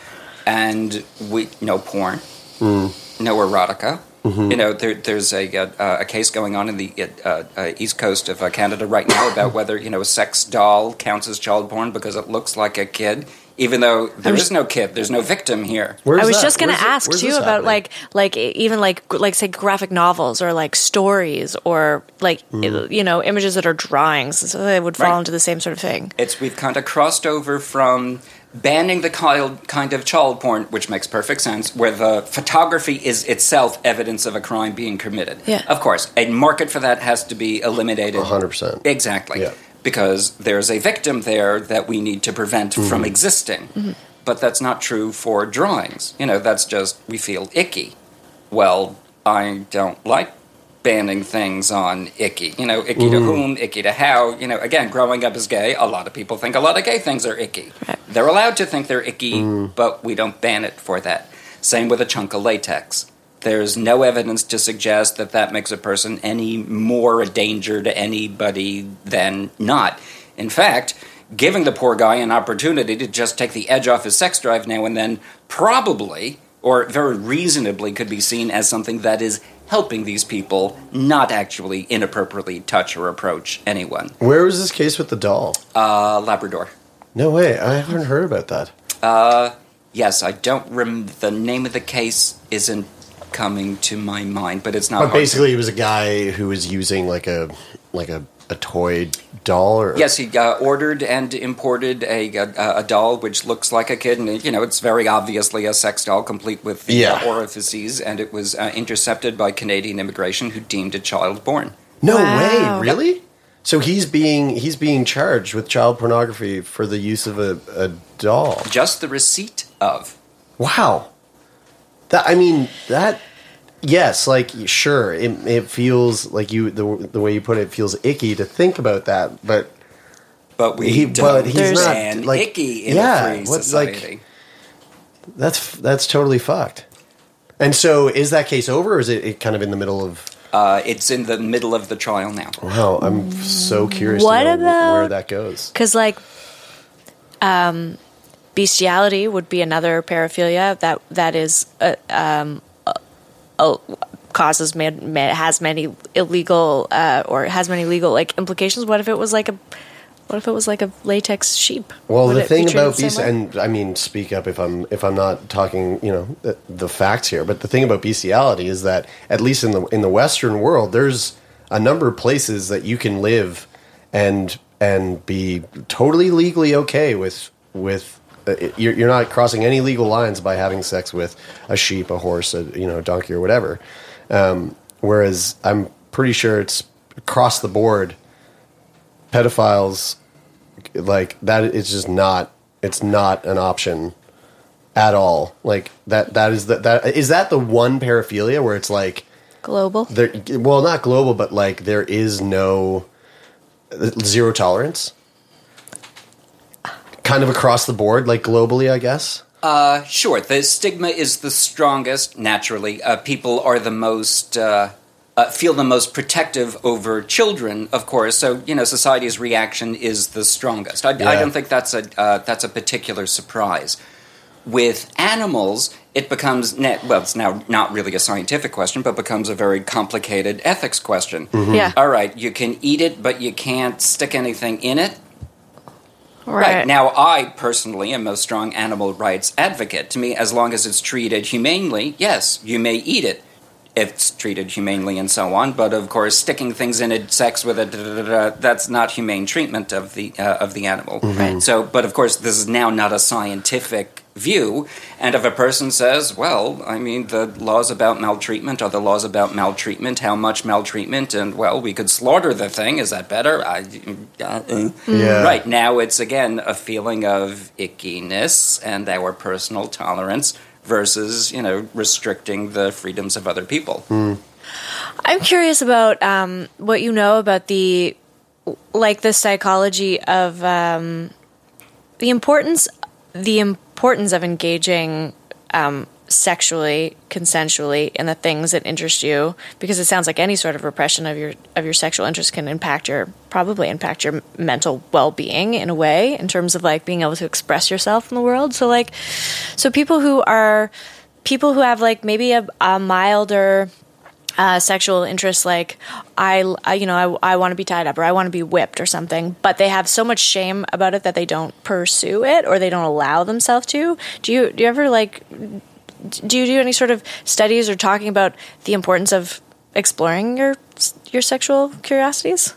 and we no porn. No erotica. You know there, there's a, uh, a case going on in the uh, uh, east coast of uh, canada right now about whether you know a sex doll counts as child porn because it looks like a kid even though there is no kid, there's no victim here. Where's I was that? just going to Where's it- ask where's too about happening? like like even like like say graphic novels or like stories or like Mm. you know images that are drawings, so they would fall Right. into the same sort of thing. It's we've kind of crossed over from banning the kind kind of child porn, which makes perfect sense, where the photography is itself evidence of a crime being committed. Yeah. Of course, a market for that has to be eliminated. 100%. Exactly. Yeah. Because there's a victim there that we need to prevent Mm-hmm. from existing. Mm-hmm. But that's not true for drawings. You know, that's just we feel icky. Well, I don't like banning things on icky. You know, icky to mm-hmm. whom, icky to how. You know, again, growing up as gay, a lot of people think a lot of gay things are icky. They're allowed to think they're icky, mm. but we don't ban it for that. Same with a chunk of latex. There's no evidence to suggest that that makes a person any more a danger to anybody than not. In fact, giving the poor guy an opportunity to just take the edge off his sex drive now and then probably or very reasonably could be seen as something that is helping these people not actually inappropriately touch or approach anyone. Where was this case with the doll? Uh, Labrador. No way. I haven't heard about that. Uh, yes, I don't remember. The name of the case isn't coming to my mind, but it's not. But hard to- basically, it was a guy who was using like a like a, a toy doll or Yes, he uh, ordered and imported a, a a doll which looks like a kid, and you know it's very obviously a sex doll, complete with the Yeah. uh, orifices, and it was uh, intercepted by Canadian immigration, who deemed a child born. No Wow. way, really? So he's being he's being charged with child pornography for the use of a, a doll. Just the receipt of. Wow. That I mean that yes, like sure, it it feels like you the the way you put it, it feels icky to think about that, but But we He- don't but he's not, ban like- icky in yeah, a free what, like- that's that's totally fucked. And so is that case over or is it, it kind of in the middle of uh, it's in the middle of the trial now. Wow, I'm so curious What to know about- where that goes. Because like, um, bestiality would be another paraphilia that that is uh, um, uh, uh, causes man, man, has many illegal uh, or has many legal like implications. What if it was like a what if it was like a latex sheep? Well, Would the thing about the same besti- way? and I mean, speak up if I'm if I'm not talking, you know, the, the facts here. But the thing about bestiality is that at least in the in the Western world, there's a number of places that you can live and and be totally legally okay with with. Uh, You're, you're not crossing any legal lines by having sex with a sheep, a horse, a you know, a donkey, or whatever. Um, whereas I'm pretty sure it's across the board. Pedophiles like that is just not it's not an option at all like that that is the, that is that the one paraphilia where it's like global. there well not global but like there is no zero tolerance kind of across the board like globally i guess Uh, sure. The stigma is the strongest. Naturally, uh, people are the most uh, uh, feel the most protective over children, of course. So you know, society's reaction is the strongest. I, I don't think that's a uh, that's a particular surprise. With animals, it becomes net, well, it's now not really a scientific question, but becomes a very complicated ethics question. Yeah. All right, you can eat it, but you can't stick anything in it. Right. Right. Now, I personally am a strong animal rights advocate. To me, as long as it's treated humanely, yes, you may eat it if it's treated humanely and so on. But of course, sticking things in it, sex with it, da, da, da, da, that's not humane treatment of the uh, of the animal. Right. So, but of course, this is now not a scientific view. And if a person says, "Well, I mean, the laws about maltreatment are the laws about maltreatment. How much maltreatment? And well, we could slaughter the thing. Is that better?" I, uh, uh. Yeah. Right now, it's again a feeling of ickiness and our personal tolerance versus, you know, restricting the freedoms of other people. I'm curious about um, what you know about the like the psychology of um, the importance the importance of engaging um, sexually, consensually in the things that interest you, because it sounds like any sort of repression of your of your sexual interest can impact your probably impact your mental well being in a way in terms of like being able to express yourself in the world. So like, so people who are people who have like maybe a, a milder uh, sexual interests like I, I you know I, I want to be tied up or I want to be whipped or something but they have so much shame about it that they don't pursue it or they don't allow themselves to do you do you ever like do you do any sort of studies or talking about the importance of exploring your your sexual curiosities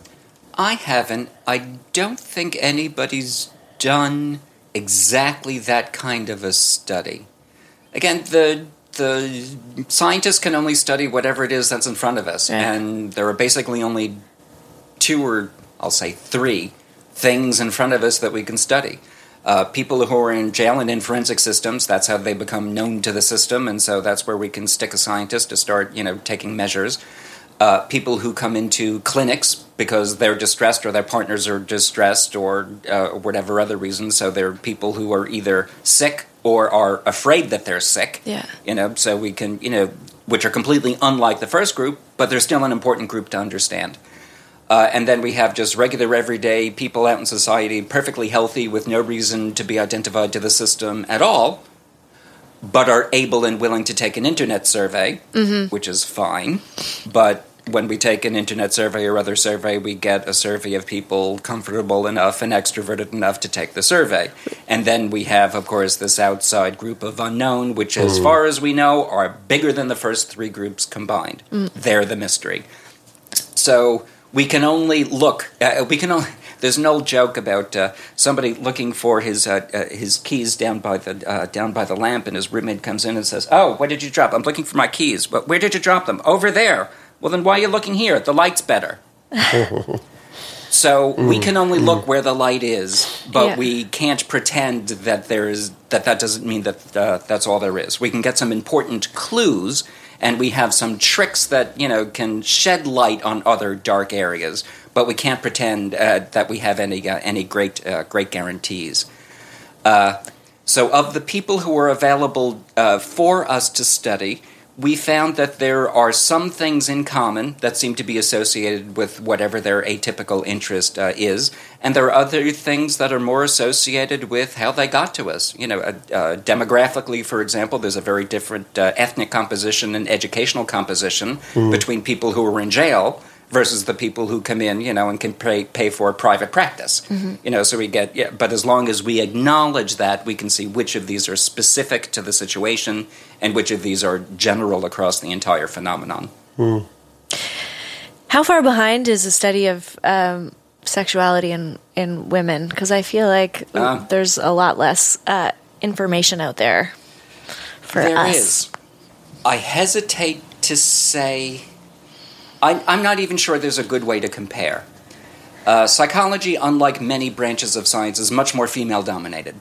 I haven't. I don't think anybody's done exactly that kind of a study. Again, the the scientists can only study whatever it is that's in front of us, Yeah. and there are basically only two or I'll say three things in front of us that we can study. Uh, people who are in jail and in forensic systems, that's how they become known to the system, and so that's where we can stick a scientist to start, you know, taking measures. Uh, people who come into clinics because they're distressed or their partners are distressed or uh, whatever other reason. So they're people who are either sick or are afraid that they're sick. Yeah. You know, so we can, you know, which are completely unlike the first group, but they're still an important group to understand. Uh, and then we have just regular, everyday people out in society, perfectly healthy, with no reason to be identified to the system at all, but are able and willing to take an internet survey, which is fine. But when we take an internet survey or other survey, we get a survey of people comfortable enough and extroverted enough to take the survey. And then we have, of course, this outside group of unknown, which, as far as we know, are bigger than the first three groups combined. They're the mystery. So we can only look. Uh, we can only. There's an old joke about uh, somebody looking for his uh, uh, his keys down by the uh, down by the lamp, and his roommate comes in and says, "Oh, where did you drop? I'm looking for my keys. But where did you drop them? Over there. Well, then why are you looking here? The light's better." So we can only look where the light is, but Yeah. we can't pretend that there is that. That doesn't mean that uh, that's all there is. We can get some important clues, and we have some tricks that you know can shed light on other dark areas, but we can't pretend uh, that we have any uh, any great uh, great guarantees. Uh, so, of the people who are available uh, for us to study, we found that there are some things in common that seem to be associated with whatever their atypical interest uh, is, and there are other things that are more associated with how they got to us. You know, uh, uh, demographically, for example, there's a very different uh, ethnic composition and educational composition between people who are in jail versus the people who come in, you know, and can pay pay for private practice. You know, so we get yeah, but as long as we acknowledge that, we can see which of these are specific to the situation and which of these are general across the entire phenomenon. How far behind is the study of um, sexuality in, in women? Because I feel like Um, there's a lot less uh, information out there for There us. is. I hesitate to say. I, I'm not even sure there's a good way to compare. Uh, psychology, unlike many branches of science, is much more female dominated.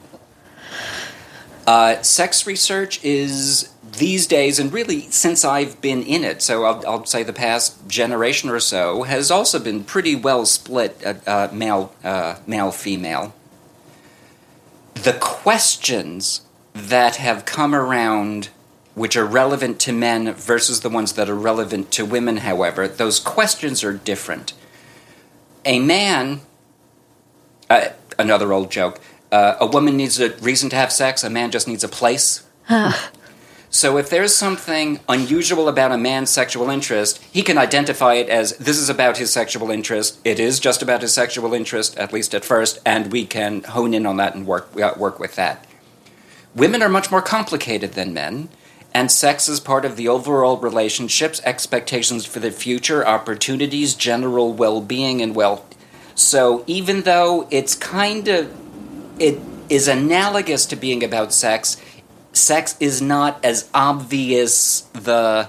Uh, sex research is these days, and really since I've been in it, so I'll, I'll say the past generation or so, has also been pretty well split uh, uh, male uh, male female. The questions that have come around which are relevant to men versus the ones that are relevant to women, however, those questions are different. A man, uh, another old joke, uh, a woman needs a reason to have sex, a man just needs a place. So if there's something unusual about a man's sexual interest, he can identify it as this is about his sexual interest. It is just about his sexual interest, at least at first, and we can hone in on that and work uh, work with that. Women are much more complicated than men, and sex is part of the overall relationships, expectations for the future, opportunities, general well-being, and well. So even though it's kind of it is analogous to being about sex, sex is not as obvious the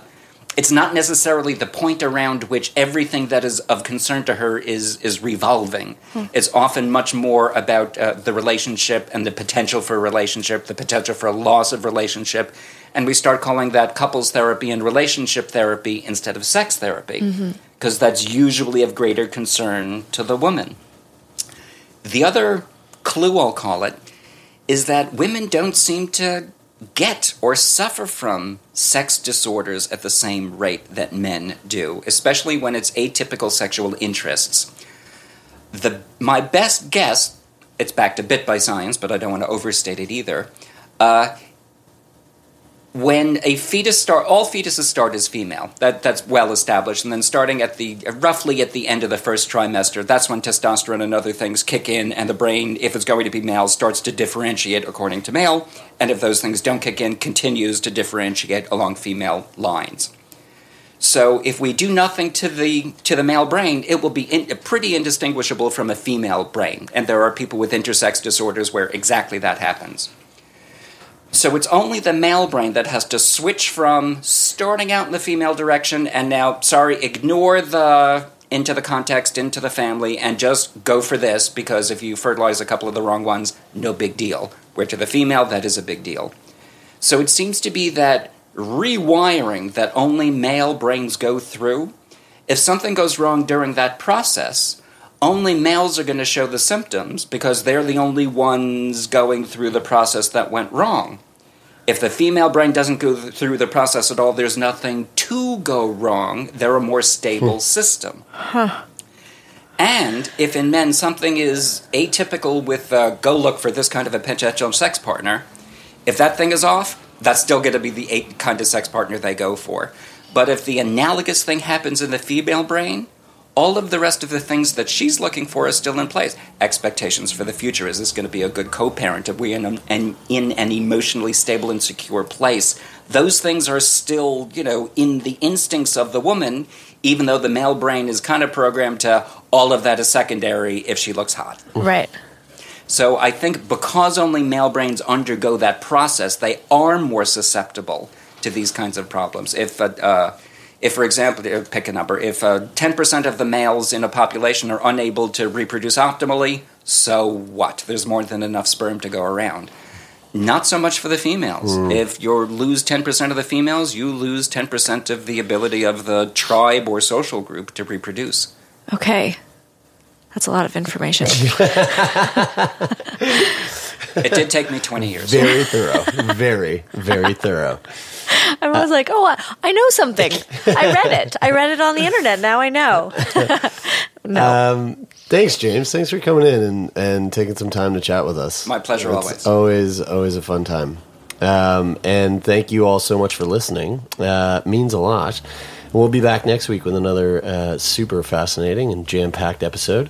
it's not necessarily the point around which everything that is of concern to her is is revolving. It's often much more about uh, the relationship and the potential for a relationship, the potential for a loss of relationship, and we start calling that couples therapy and relationship therapy instead of sex therapy because that's usually of greater concern to the woman. The other clue, I'll call it, is that women don't seem to get or suffer from sex disorders at the same rate that men do, especially when it's atypical sexual interests. The, my best guess, it's backed a bit by science, but I don't want to overstate it either. Uh, when a fetus start, all fetuses start as female. That that's well established, and then starting at the roughly at the end of the first trimester, that's when testosterone and other things kick in, and the brain, if it's going to be male, starts to differentiate according to male, and if those things don't kick in, continues to differentiate along female lines. So if we do nothing to the to the male brain, it will be in, pretty indistinguishable from a female brain, and there are people with intersex disorders where exactly that happens. So it's only the male brain that has to switch from starting out in the female direction and now, sorry, ignore the into the context, into the family, and just go for this because if you fertilize a couple of the wrong ones, no big deal. Where to the female, that is a big deal. So it seems to be that rewiring that only male brains go through. If something goes wrong during that process, only males are going to show the symptoms because they're the only ones going through the process that went wrong. If the female brain doesn't go through the process at all, there's nothing to go wrong. They're a more stable system. Huh. And if in men something is atypical with uh, go look for this kind of a potential sex partner, if that thing is off, that's still going to be the eight kind of sex partner they go for. But if the analogous thing happens in the female brain, all of the rest of the things that she's looking for is still in place. Expectations for the future. Is this going to be a good co parent? Are we in an, in an emotionally stable and secure place? Those things are still, you know, in the instincts of the woman, even though the male brain is kind of programmed to all of that is secondary if she looks hot. Right. So I think because only male brains undergo that process, they are more susceptible to these kinds of problems. If uh, uh, if, for example, uh, pick a number, if uh, 10% of the males in a population are unable to reproduce optimally, so what? There's more than enough sperm to go around. Not so much for the females. Mm. If you lose 10% of the females, you lose 10% of the ability of the tribe or social group to reproduce. Okay. That's a lot of information. It did take me 20 years. Very thorough. Very, very thorough. I was like, oh, I- I know something. I read it. I read it on the internet. Now I know. no. Um, thanks, James. Thanks for coming in and, and taking some time to chat with us. My pleasure, It's always. Always, always a fun time. Um, and thank you all so much for listening. Uh, means a lot. We'll be back next week with another uh, super fascinating and jam packed episode.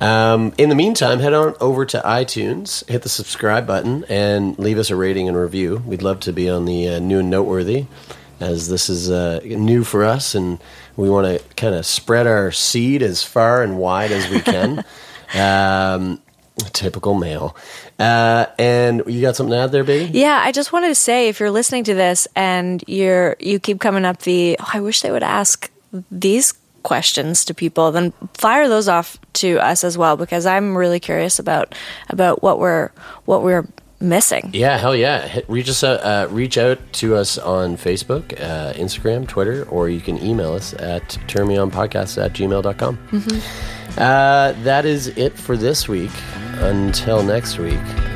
Um, in the meantime, head on over to iTunes, hit the subscribe button, and leave us a rating and review. We'd love to be on the uh, new and noteworthy, as this is uh, new for us, and we want to kind of spread our seed as far and wide as we can. um, typical male. Uh, and you got something to add there, baby? Yeah, I just wanted to say if you're listening to this and you're you keep coming up the oh, I wish they would ask these questions to people, then fire those off to us as well because I'm really curious about about what we're what we're missing. Yeah, hell yeah. Hit, reach us out, uh, reach out to us on Facebook, uh, Instagram, Twitter, or you can email us at turnmeonpodcast at gmail.com. Uh, that is it for this week. Until next week.